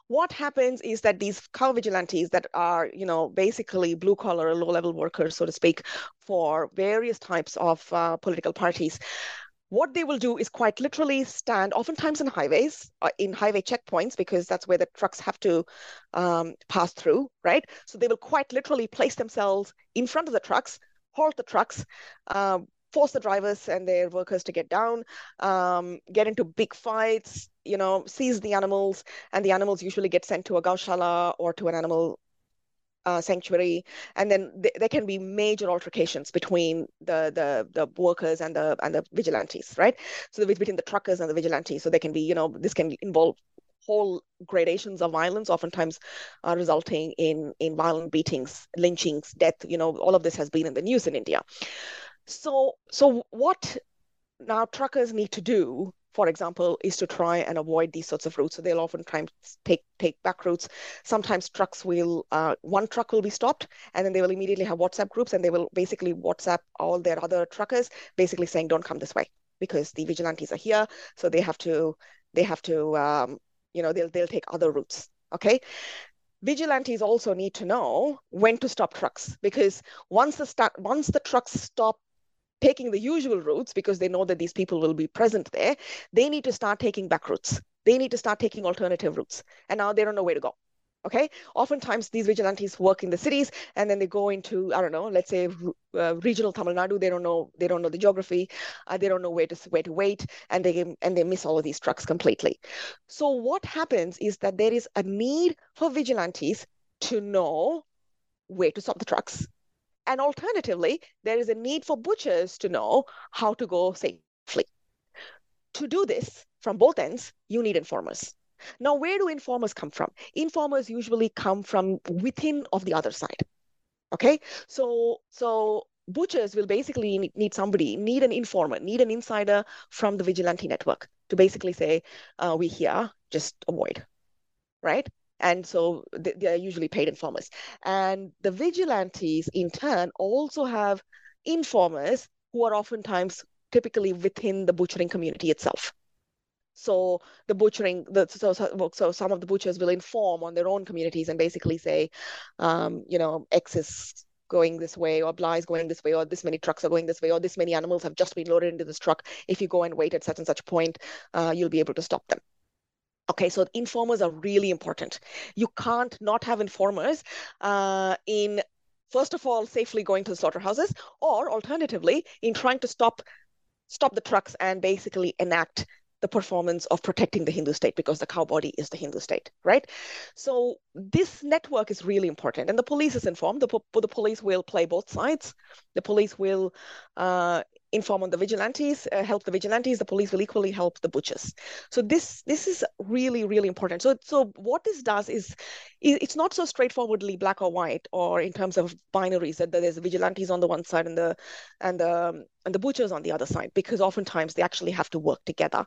What happens is that these cow vigilantes that are, you know, basically blue collar, low level workers, so to speak, for various types of uh, political parties, what they will do is quite literally stand, oftentimes in highways, uh, in highway checkpoints, because that's where the trucks have to um, pass through, right? So they will quite literally place themselves in front of the trucks, halt the trucks, um, force the drivers and their workers to get down, um, get into big fights, you know, seize the animals, and the animals usually get sent to a gaushala or to an animal uh, sanctuary, and then th- there can be major altercations between the the the workers and the and the vigilantes, right? So between the truckers and the vigilantes, so they can be, you know, this can involve whole gradations of violence, oftentimes uh, resulting in in violent beatings, lynchings, death. You know, all of this has been in the news in India. So so what now truckers need to do for example, is to try and avoid these sorts of routes. So they'll oftentimes take take back routes. Sometimes trucks will uh, one truck will be stopped, and then they will immediately have WhatsApp groups, and they will basically WhatsApp all their other truckers, basically saying, "Don't come this way," because the vigilantes are here. So they have to they have to um, you know they'll they'll take other routes. Okay. Vigilantes also need to know when to stop trucks because once the start once the trucks stop taking the usual routes because they know that these people will be present there, they need to start taking back routes. They need to start taking alternative routes. And now they don't know where to go. Okay. Oftentimes these vigilantes work in the cities and then they go into, I don't know, let's say uh, regional Tamil Nadu. They don't know, they don't know the geography. Uh, they don't know where to where to wait, and they and they miss all of these trucks completely. So what happens is that there is a need for vigilantes to know where to stop the trucks and alternatively, there is a need for butchers to know how to go safely. To do this from both ends, you need informers. Now, where do informers come from? Informers usually come from within of the other side. Okay, so so butchers will basically need somebody, need an informer, need an insider from the vigilante network to basically say, uh, "We here, just avoid." Right? And so they are usually paid informers. And the vigilantes, in turn, also have informers who are oftentimes typically within the butchering community itself. So the butchering, the, so, so, so some of the butchers will inform on their own communities and basically say, um, you know, X is going this way, or blah is going this way, or this many trucks are going this way, or this many animals have just been loaded into this truck. If you go and wait at such and such point, uh, you'll be able to stop them. Okay, so informers are really important. You can't not have informers uh, in, first of all, safely going to the slaughterhouses, or alternatively, in trying to stop stop the trucks and basically enact the performance of protecting the Hindu state because the cow body is the Hindu state, right? So this network is really important, and the police is informed. The, the police will play both sides. The police will uh, inform on the vigilantes, uh, help the vigilantes. The police will equally help the butchers. So this this is really really important. So so what this does is, it's not so straightforwardly black or white, or in terms of binaries that there's vigilantes on the one side and the and the and the butchers on the other side, because oftentimes they actually have to work together.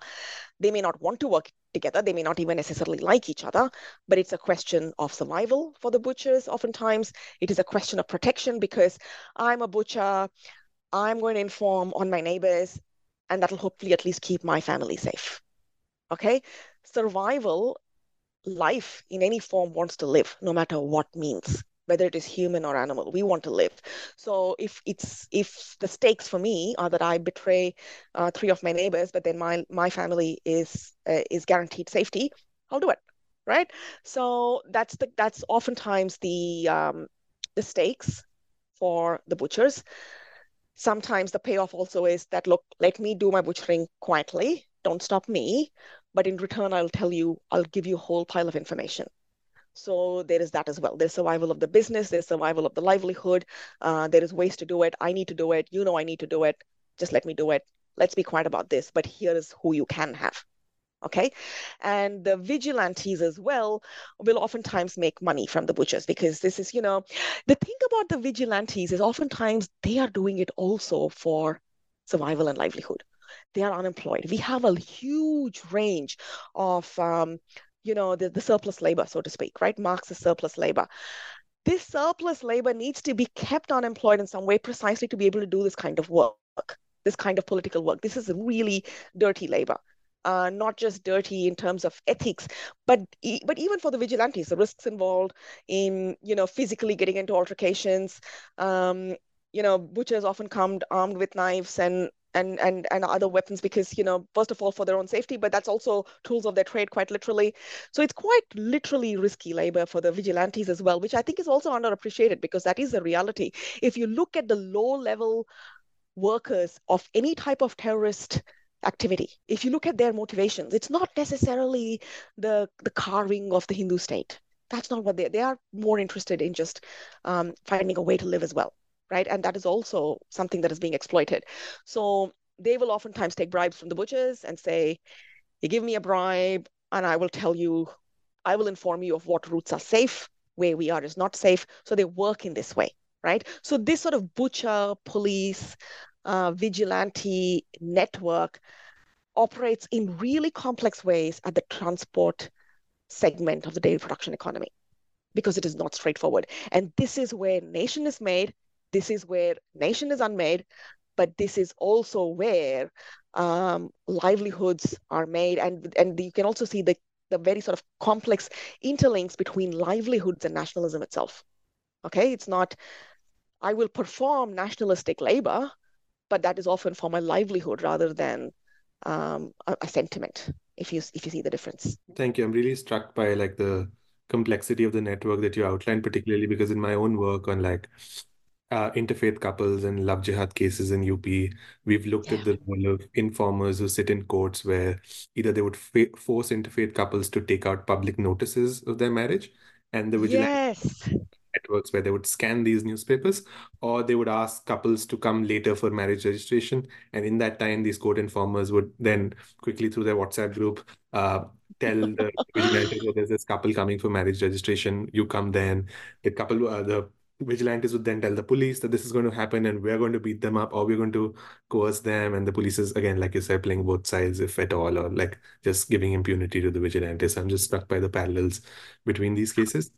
They may not want to work together. They may not even necessarily like each other, but it's a question of survival for the butchers. Oftentimes, it is a question of protection because I'm a butcher. I'm going to inform on my neighbors, and that'll hopefully at least keep my family safe. Okay? Survival, life in any form wants to live, no matter what means whether it is human or animal we want to live so if it's if the stakes for me are that i betray uh, three of my neighbors but then my my family is uh, is guaranteed safety i'll do it right so that's the that's oftentimes the um the stakes for the butchers sometimes the payoff also is that look let me do my butchering quietly. Don't stop me. But in return i'll tell you i'll give you a whole pile of information. So there is that as well. There's survival of the business. There's survival of the livelihood. Uh, there is ways to do it. I need to do it. You know i need to do it. Just let me do it. Let's be quiet about this. But here is who you can have okay? And the vigilantes as well will oftentimes make money from the butchers because this is you know the thing about the vigilantes is oftentimes they are doing it also for survival and livelihood. They are unemployed. We have a huge range of um, you know the, the surplus labor so to speak right? Marxist surplus labor. This surplus labor needs to be kept unemployed in some way precisely to be able to do this kind of work this kind of political work. This is really dirty labor uh, not just dirty in terms of ethics, but but even for the vigilantes, the risks involved in you know physically getting into altercations. Um, you know, butchers often come armed with knives and and and and other weapons because you know first of all for their own safety but that's also tools of their trade quite literally so it's quite literally risky labor for the vigilantes as well which i think is also underappreciated because that is the reality if you look at the low level workers of any type of terrorist activity. If you look at their motivations, it's not necessarily the the carving of the Hindu state. That's not what they they are more interested in just um, finding a way to live as well, right? And that is also something that is being exploited. So they will oftentimes take bribes from the butchers and say, "You give me a bribe, and I will tell you, I will inform you of what routes are safe, where we are is not safe." So they work in this way, right? So this sort of butcher police uh, vigilante network operates in really complex ways at the transport segment of the dairy production economy because it is not straightforward. And this is where nation is made, this is where nation is unmade, but this is also where um, livelihoods are made. And, and you can also see the, the very sort of complex interlinks between livelihoods and nationalism itself. Okay, it's not, I will perform nationalistic labor, but that is often for my livelihood rather than um, a, a, sentiment. If you if you see the difference. Thank you. I'm really struck by like the complexity of the network that you outlined, particularly because in my own work on like uh, interfaith couples and love jihad cases in UP, we've looked yeah. at the role of informers who sit in courts where either they would force interfaith couples to take out public notices of their marriage, and the vigilante yes networks where they would scan these newspapers or they would ask couples to come later for marriage registration. And in that time, these court informers would then quickly through their WhatsApp group uh, tell the vigilantes that there's this couple coming for marriage registration. You come then. The couple, uh, the vigilantes would then tell the police that this is going to happen and we're going to beat them up or we're going to coerce them and the police is again like you said playing both sides if at all or like just giving impunity to the vigilantes i'm just struck by the parallels between these cases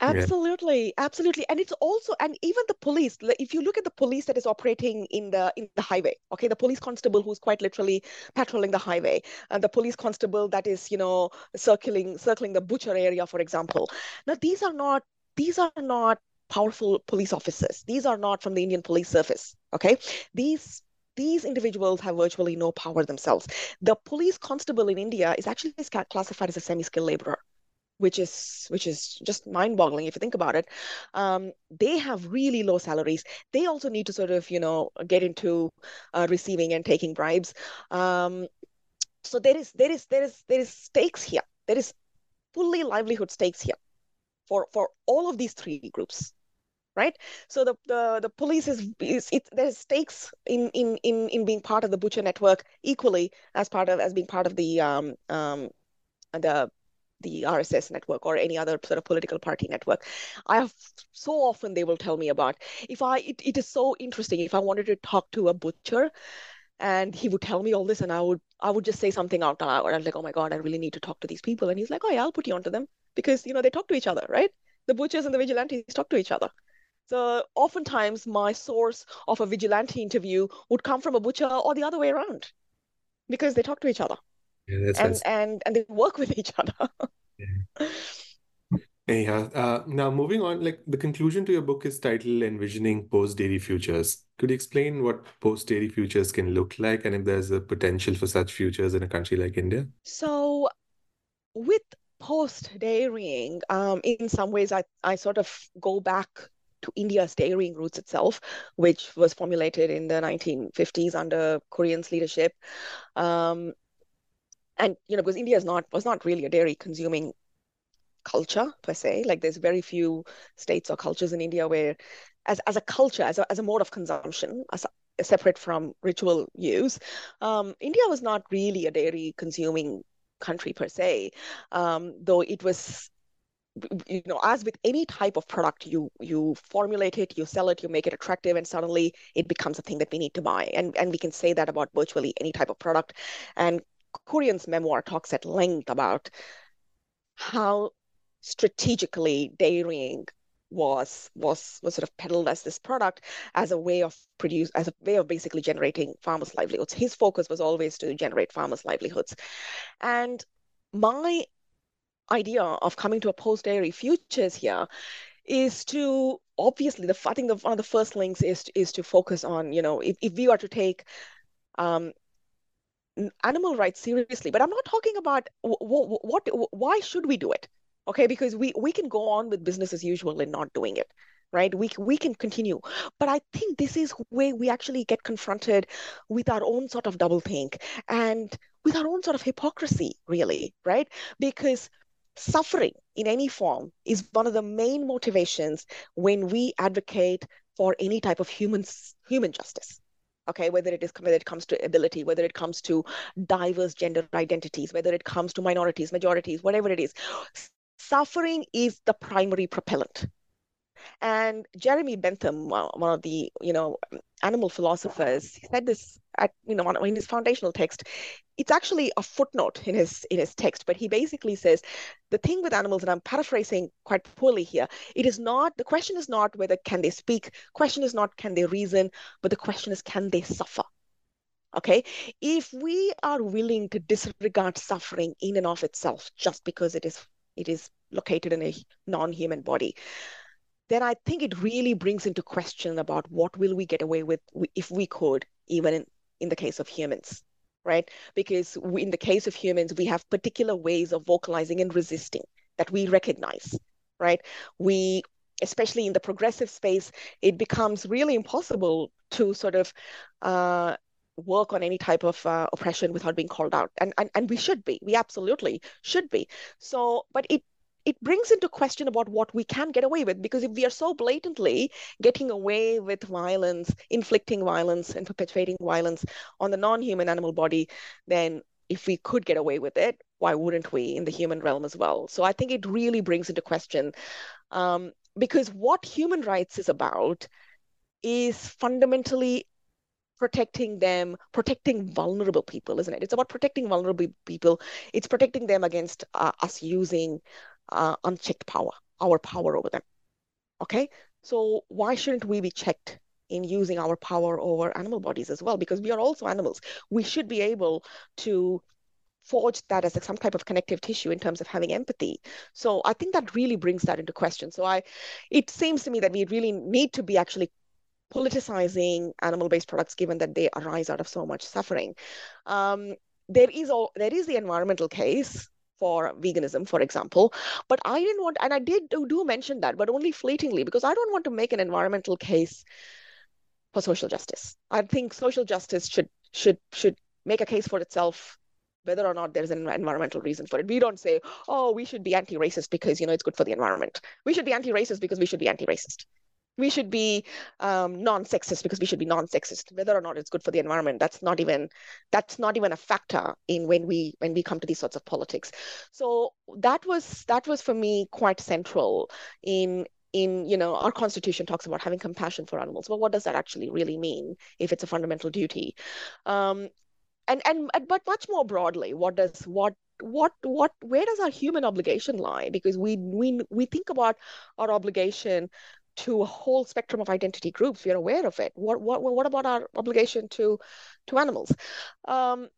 Absolutely, absolutely. And it's also, and even the police, if you look at the police that is operating in the in the highway, okay, the police constable who's quite literally patrolling the highway, and the police constable that is, you know, circling circling the butcher area, for example. Now, these are not these are not powerful police officers. These are not from the Indian police service. Okay. These these individuals have virtually no power themselves. The police constable in India is actually classified as a semi-skilled laborer which is which is just mind-boggling if you think about it. Um, they have really low salaries. They also need to sort of you know get into uh, receiving and taking bribes. Um, so there is there is there is there is stakes here. There is fully livelihood stakes here for for all of these three groups. right? So the the, the police is, is it, there's stakes in, in in in being part of the butcher network equally as part of as being part of the um um the the RSS network or any other sort of political party network. I have so often they will tell me about if I it, it is so interesting if I wanted to talk to a butcher and he would tell me all this and I would I would just say something out loud. And I was like, oh my God, I really need to talk to these people. And he's like, oh yeah, I'll put you onto them because you know they talk to each other, right? The butchers and the vigilantes talk to each other. So oftentimes my source of a vigilante interview would come from a butcher or the other way around because they talk to each other. Yeah, and, and and they work with each other. yeah. Anyhow, uh, now moving on, like the conclusion to your book is titled Envisioning Post Dairy Futures. Could you explain what post dairy futures can look like and if there's a potential for such futures in a country like India? So, with post dairying, um, in some ways, I, I sort of go back to India's dairying roots itself, which was formulated in the 1950s under Kurien's leadership. Um, and you know, because India is not was not really a dairy consuming culture per se. Like there's very few states or cultures in India where, as as a culture, as a as a mode of consumption, as a, separate from ritual use, um, India was not really a dairy consuming country per se, um, though it was you know as with any type of product you you formulate it you sell it you make it attractive and suddenly it becomes a thing that we need to buy. And and we can say that about virtually any type of product. And Kurien's memoir talks at length about how strategically dairying was was was sort of peddled as this product as a way of produce as a way of basically generating farmers livelihoods. His focus was always to generate farmers livelihoods. And my idea of coming to a post dairy futures here is to obviously the I think the, one of the first links is is to focus on you know if, if we are to take um, animal rights seriously but i'm not talking about what, why should we do it? Okay because we we can go on with business as usual and not doing it right? We we can continue. But i think this is where we actually get confronted with our own sort of double think and with our own sort of hypocrisy really right? Because suffering in any form is one of the main motivations when we advocate for any type of human human justice okay whether it is whether it comes to ability whether it comes to diverse gender identities whether it comes to minorities majorities whatever it is suffering is the primary propellant and Jeremy Bentham, one of the you know animal philosophers, said this at you know in his foundational text. It's actually a footnote in his in his text, but he basically says the thing with animals, and I'm paraphrasing quite poorly here. It is not the question is not whether can they speak. Question is not can they reason, but the question is can they suffer. Okay, if we are willing to disregard suffering in and of itself just because it is it is located in a non-human body, then I think it really brings into question about what will we get away with if we could, even in, in the case of humans, right? Because we, in the case of humans, we have particular ways of vocalizing and resisting that we recognize, right? We, especially in the progressive space, it becomes really impossible to sort of uh, work on any type of uh, oppression without being called out and, and and we should be we absolutely should be so but it it brings into question about what we can get away with because if we are so blatantly getting away with violence inflicting violence and perpetuating violence on the non-human animal body then if we could get away with it why wouldn't we in the human realm as well so i think it really brings into question um, because what human rights is about is fundamentally protecting them, protecting vulnerable people, isn't it? It's about protecting vulnerable people. It's protecting them against uh, us using uh, unchecked power, our power over them. Okay, so why shouldn't we be checked in using our power over animal bodies as well? Because we are also animals. We should be able to forge that as some type of connective tissue in terms of having empathy. So I think that really brings that into question. So I, it seems to me that we really need to be actually politicizing animal-based products, given that they arise out of so much suffering. Um, there is all there is the environmental case for veganism, for example. But I didn't want, and I did do, do mention that, but only fleetingly, because I don't want to make an environmental case for social justice. I think social justice should should should make a case for itself whether or not there's an environmental reason for it. We don't say, oh, we should be anti-racist because you know it's good for the environment. We should be anti-racist because we should be anti-racist. We should be um, non-sexist because we should be non-sexist. Whether or not it's good for the environment that's not even that's not even a factor in when we when we come to these sorts of politics. So that was that was for me quite central in in you know our constitution talks about having compassion for animals well what does that actually really mean if it's a fundamental duty? Um, and and but much more broadly what does what what what where does our human obligation lie? Because we we we think about our obligation to a whole spectrum of identity groups. We are aware of it. What what what about our obligation to to animals? Um,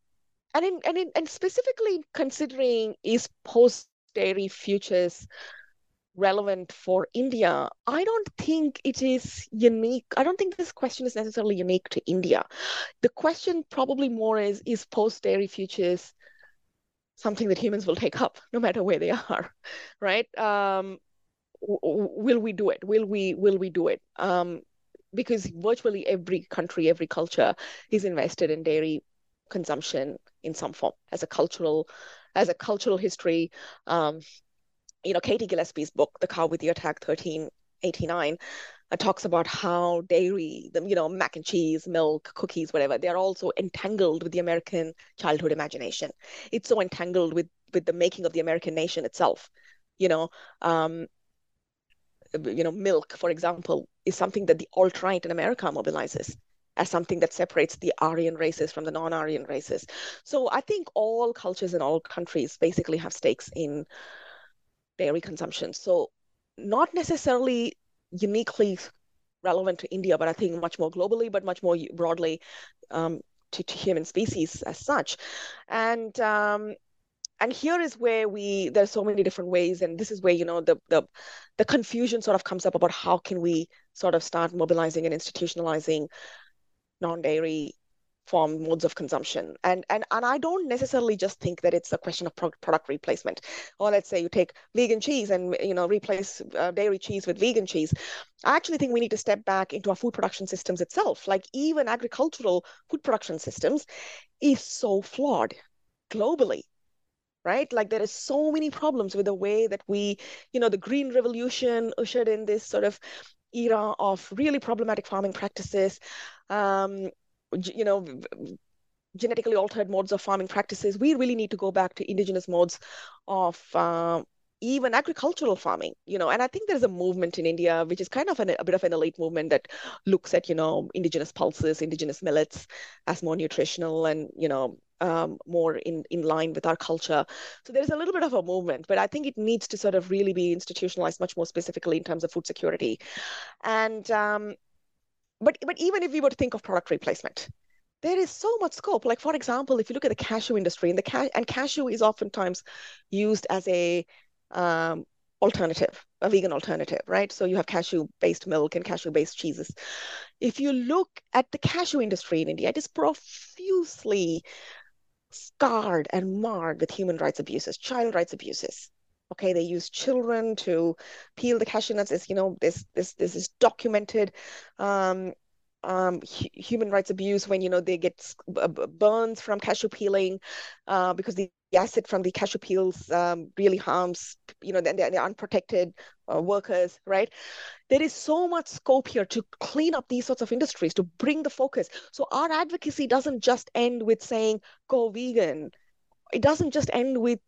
and in and in and specifically considering is post dairy futures relevant for India, I don't think it is unique. I don't think this question is necessarily unique to India. The question probably more is is post dairy futures something that humans will take up no matter where they are, right? Um, will we do it? Will we will we do it? Um, because virtually every country, every culture is invested in dairy consumption in some form as a cultural as a cultural history. Um, you know, Katie Gillespie's book, The Cow with the Ear Tag 1389, uh, talks about how dairy, the, you know, mac and cheese, milk, cookies, whatever, they're also entangled with the American childhood imagination. It's so entangled with with the making of the American nation itself. You know, um, you know, milk, for example, is something that the alt-right in America mobilizes as something that separates the Aryan races from the non-Aryan races. So I think all cultures in all countries basically have stakes in dairy consumption. So not necessarily uniquely relevant to India, but I think much more globally, but much more broadly um, to, to, human species as such. And um, and here is where we there's so many different ways and this is where you know the the the confusion sort of comes up about how can we sort of start mobilizing and institutionalizing non-dairy form modes of consumption. And and and i don't necessarily just think that it's a question of pro- product replacement. Or let's say you take vegan cheese and you know replace uh, dairy cheese with vegan cheese. I actually think we need to step back into our food production systems itself. Like even agricultural food production systems is so flawed globally right? Like there is so many problems with the way that we, you know, the green revolution ushered in this sort of era of really problematic farming practices. Um, you know, genetically altered modes of farming practices. We really need to go back to indigenous modes of uh, even agricultural farming you know and i think there's a movement in india which is kind of an, a bit of an elite movement that looks at you know indigenous pulses indigenous millets as more nutritional and you know um, more in, in line with our culture. So there's a little bit of a movement, but I think it needs to sort of really be institutionalized much more specifically in terms of food security. And um, but but even if we were to think of product replacement, there is so much scope. Like for example, if you look at the cashew industry, and the ca- and cashew is oftentimes used as a um, alternative, a vegan alternative, right? So you have cashew-based milk and cashew-based cheeses. If you look at the cashew industry in India, it is profusely scarred and marred with human rights abuses, child rights abuses. Okay, they use children to peel the cashew nuts. As you know, this this this is documented. Um, um, human rights abuse when you know they get burns from cashew peeling uh, because the acid from the cashew peels um, really harms you know then they're unprotected uh, workers right there is so much scope here to clean up these sorts of industries to bring the focus. So our advocacy doesn't just end with saying go vegan. It doesn't just end with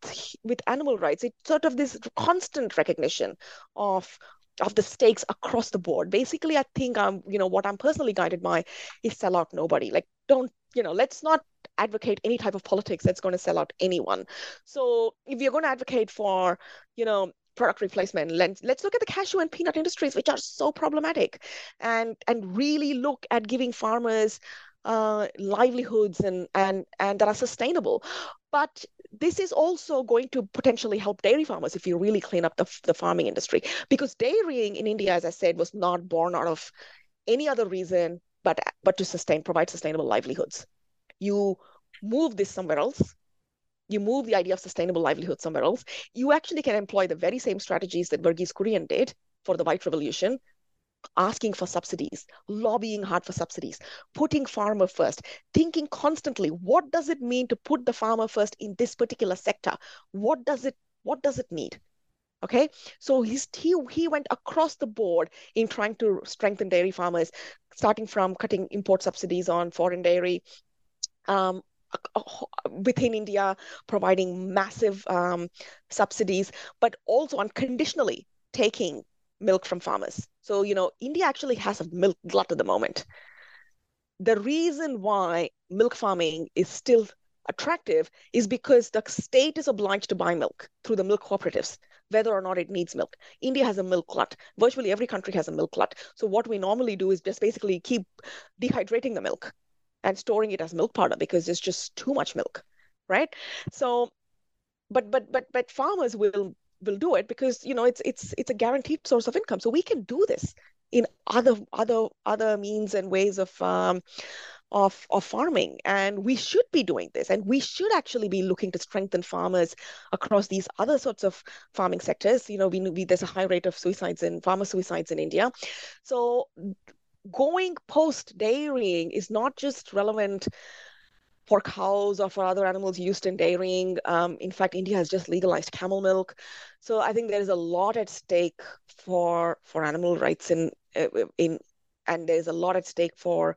with animal rights. It's sort of this constant recognition of of the stakes across the board. Basically i think i'm you know what i'm personally guided by is sell out nobody. Like don't you know let's not advocate any type of politics that's going to sell out anyone. So if you're going to advocate for you know product replacement. Let's, let's look at the cashew and peanut industries which are so problematic and and really look at giving farmers uh, livelihoods and and and that are sustainable. But this is also going to potentially help dairy farmers if you really clean up the, the farming industry because dairying in india as i said was not born out of any other reason but but to sustain provide sustainable livelihoods. You move this somewhere else you move the idea of sustainable livelihood somewhere else you actually can employ the very same strategies that Verghese Kurian did for the white revolution asking for subsidies lobbying hard for subsidies putting farmer first thinking constantly what does it mean to put the farmer first in this particular sector? What does it what does it need? Okay, so he's, he he went across the board in trying to strengthen dairy farmers, starting from cutting import subsidies on foreign dairy, um, within India, providing massive um, subsidies, but also unconditionally taking milk from farmers. So, you know, India actually has a milk glut at the moment. The reason why milk farming is still attractive is because the state is obliged to buy milk through the milk cooperatives whether or not it needs milk. India has a milk glut. Virtually every country has a milk glut. So what we normally do is just basically keep dehydrating the milk and storing it as milk powder because there's just too much milk, right? So, but but but but farmers will will do it because you know it's it's it's a guaranteed source of income. So we can do this in other other other means and ways of um, of, of farming. And we should be doing this. And we should actually be looking to strengthen farmers across these other sorts of farming sectors. You know, we, we there's a high rate of suicides in farmer suicides in India. So going post dairying is not just relevant for cows or for other animals used in dairying. Um, in fact, India has just legalized camel milk. So I think there is a lot at stake for for animal rights in in and there's a lot at stake for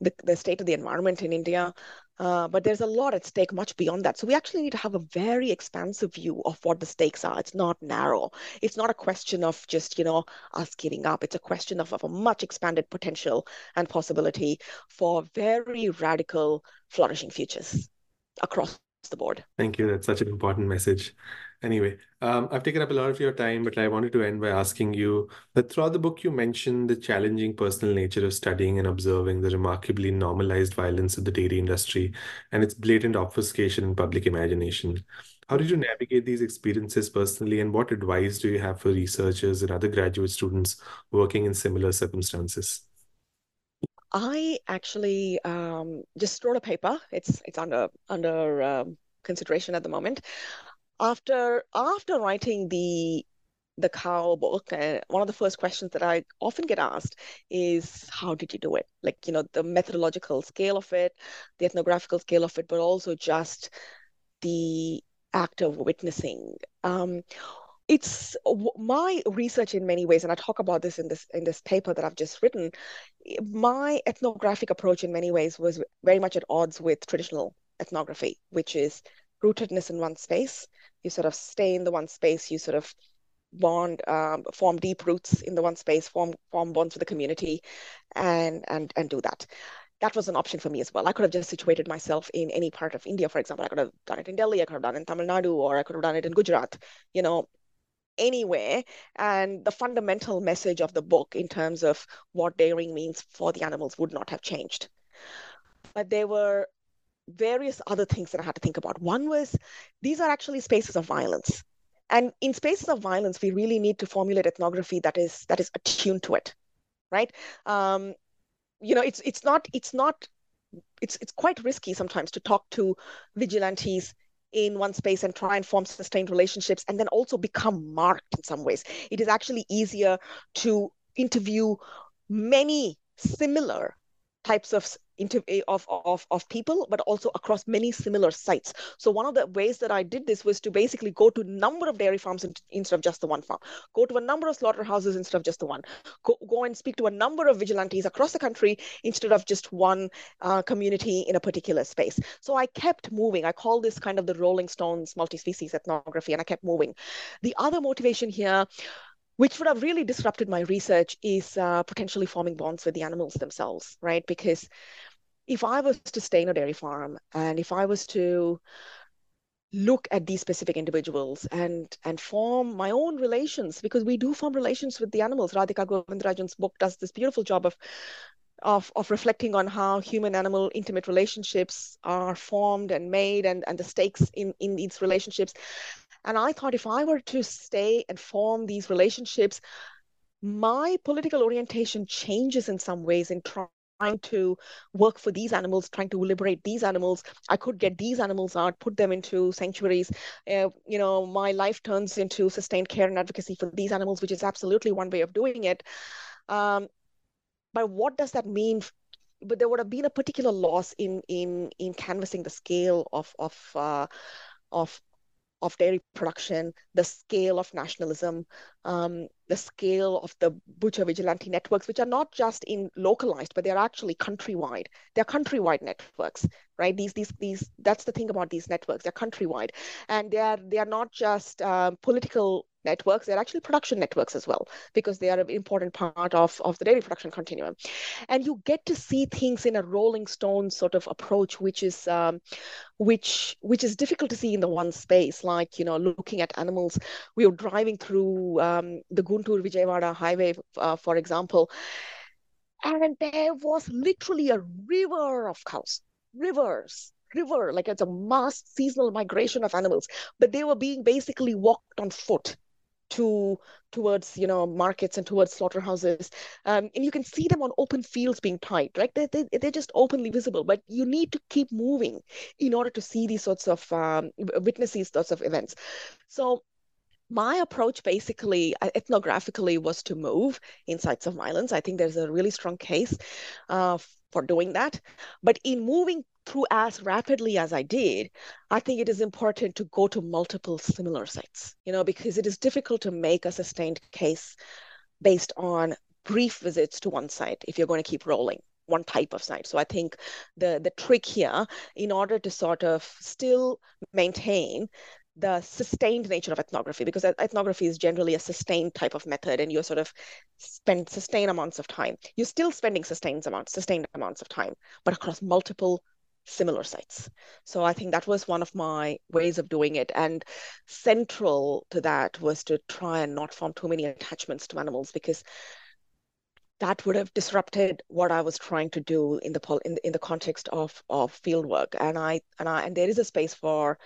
the, the state of the environment in India. Uh, but there's a lot at stake much beyond that. So we actually need to have a very expansive view of what the stakes are. It's not narrow. It's not a question of just, you know, us giving up. It's a question of, of a much expanded potential and possibility for very radical flourishing futures across the board. Thank you. That's such an important message. Anyway, um, I've taken up a lot of your time, but I wanted to end by asking you that throughout the book, you mentioned the challenging personal nature of studying and observing the remarkably normalized violence of the dairy industry and its blatant obfuscation in public imagination. How did you navigate these experiences personally, and what advice do you have for researchers and other graduate students working in similar circumstances? I actually um, just wrote a paper. It's it's under under um, consideration at the moment after after writing the the cow book uh, one of the first questions that i often get asked is how did you do it? Like you know the methodological scale of it the ethnographical scale of it but also just the act of witnessing. Um, it's my research in many ways and i talk about this in this in this paper that i've just written my ethnographic approach in many ways was very much at odds with traditional ethnography which is rootedness in one space you sort of stay in the one space, you sort of bond, um, form deep roots in the one space, form form bonds with the community, and and and do that. That was an option for me as well. I could have just situated myself in any part of India, for example. I could have done it in Delhi, I could have done it in Tamil Nadu, or I could have done it in Gujarat. You know, anywhere. And the fundamental message of the book in terms of what dairying means for the animals would not have changed. But there were various other things that I had to think about. One was these are actually spaces of violence. And in spaces of violence, we really need to formulate ethnography that is that is attuned to it, right? Um, you know, it's it's not it's not it's it's quite risky sometimes to talk to vigilantes in one space and try and form sustained relationships and then also become marked in some ways. It is actually easier to interview many similar types of Eh, of, of, of people, but also across many similar sites. So one of the ways that I did this was to basically go to a number of dairy farms instead of just the one farm, go to a number of slaughterhouses instead of just the one, go, go and speak to a number of vigilantes across the country instead of just one uh, community in a particular space. So I kept moving. I call this kind of the Rolling Stones multi-species ethnography, and I kept moving. The other motivation here which would have really disrupted my research is uh, potentially forming bonds with the animals themselves, right? Because if I was to stay in a dairy farm and if I was to look at these specific individuals and and form my own relations because we do form relations with the animals. Radhika Govindrajan's book does this beautiful job of of, of reflecting on how human animal intimate relationships are formed and made and, and the stakes in, in these relationships. And I thought if I were to stay and form these relationships, my political orientation changes in some ways in trying to work for these animals, trying to liberate these animals. I could get these animals out, put them into sanctuaries. Uh, you know, my life turns into sustained care and advocacy for these animals, which is absolutely one way of doing it. Um, but what does that mean? But there would have been a particular loss in in in canvassing the scale of of uh, of of dairy production, the scale of nationalism, um, the scale of the butcher vigilante networks, which are not just in localized, but they're actually countrywide. They're countrywide networks, right? These, these, these. That's the thing about these networks. They're countrywide, and they are they are not just um, political networks they're actually production networks as well because they are an important part of, of the dairy production continuum. And you get to see things in a rolling stone sort of approach which is um, which which is difficult to see in the one space like you know looking at animals. We were driving through um, the guntur vijayawada highway uh, for example and there was literally a river of cows rivers river like it's a mass seasonal migration of animals but they were being basically walked on foot to towards you know markets and towards slaughterhouses. Um, and you can see them on open fields being tied right? They, they, they're just openly visible but you need to keep moving in order to see these sorts of um, witness these sorts of events. So my approach basically uh, ethnographically was to move in sites of violence. I think there's a really strong case uh, for doing that but in moving through as rapidly as I did, I think it is important to go to multiple similar sites, you know, because it is difficult to make a sustained case based on brief visits to one site if you're going to keep rolling one type of site. So I think the the trick here, in order to sort of still maintain the sustained nature of ethnography, because ethnography is generally a sustained type of method, and you sort of spend sustained amounts of time. You're still spending sustained amounts, sustained amounts of time, but across multiple similar sites. So I think that was one of my ways of doing it. And central to that was to try and not form too many attachments to animals because that would have disrupted what I was trying to do in the in, in the context of of field work. And I and I and there is a space for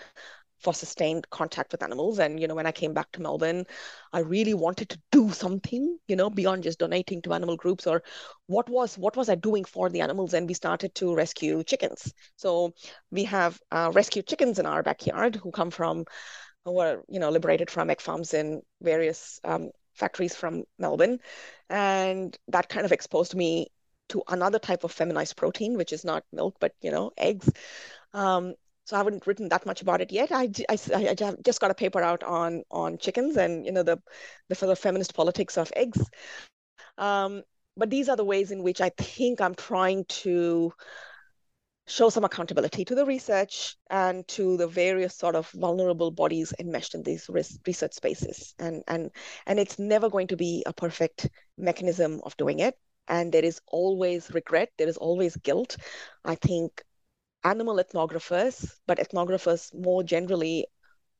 for sustained contact with animals. And, you know, when I came back to Melbourne, I really wanted to do something, you know, beyond just donating to animal groups or what was what was I doing for the animals? And we started to rescue chickens. So we have uh, rescued chickens in our backyard who come from, who were, you know, liberated from egg farms in various um, factories from Melbourne. And that kind of exposed me to another type of feminized protein, which is not milk, but, you know, eggs. Um, so I haven't written that much about it yet. I, I, I just got a paper out on on chickens and you know the the of feminist politics of eggs. Um, but these are the ways in which I think I'm trying to show some accountability to the research and to the various sort of vulnerable bodies enmeshed in these research spaces. And and and it's never going to be a perfect mechanism of doing it. And there is always regret. There is always guilt. I think animal ethnographers, but ethnographers more generally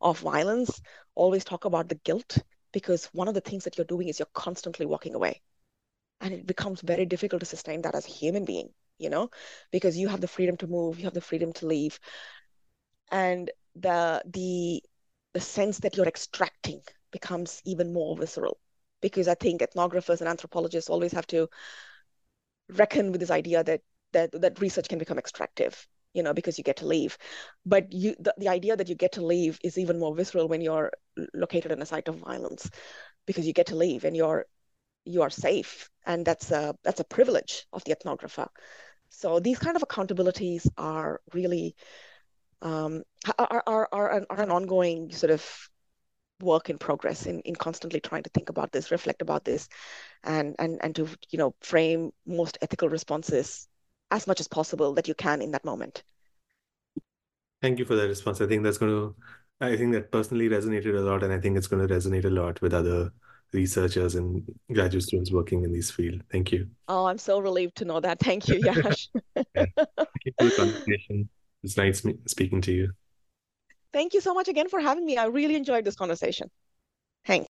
of violence, always talk about the guilt because one of the things that you're doing is you're constantly walking away. And it becomes very difficult to sustain that as a human being, you know, because you have the freedom to move, you have the freedom to leave. And the the the sense that you're extracting becomes even more visceral because I think ethnographers and anthropologists always have to reckon with this idea that that, that research can become extractive you know because you get to leave. But you the, the idea that you get to leave is even more visceral when you're located in a site of violence because you get to leave and you're you are safe. And that's a that's a privilege of the ethnographer. So these kind of accountabilities are really um, are, are, are, an, are an ongoing sort of work in progress in, in constantly trying to think about this reflect about this and and and to you know frame most ethical responses as much as possible that you can in that moment. Thank you for that response. I think that's going to, I think that personally resonated a lot, and I think it's going to resonate a lot with other researchers and graduate students working in this field. Thank you. Oh, I'm so relieved to know that. Thank you, Yash. yeah. Thank you for the conversation. It's nice speaking to you. Thank you so much again for having me. I really enjoyed this conversation. Thanks.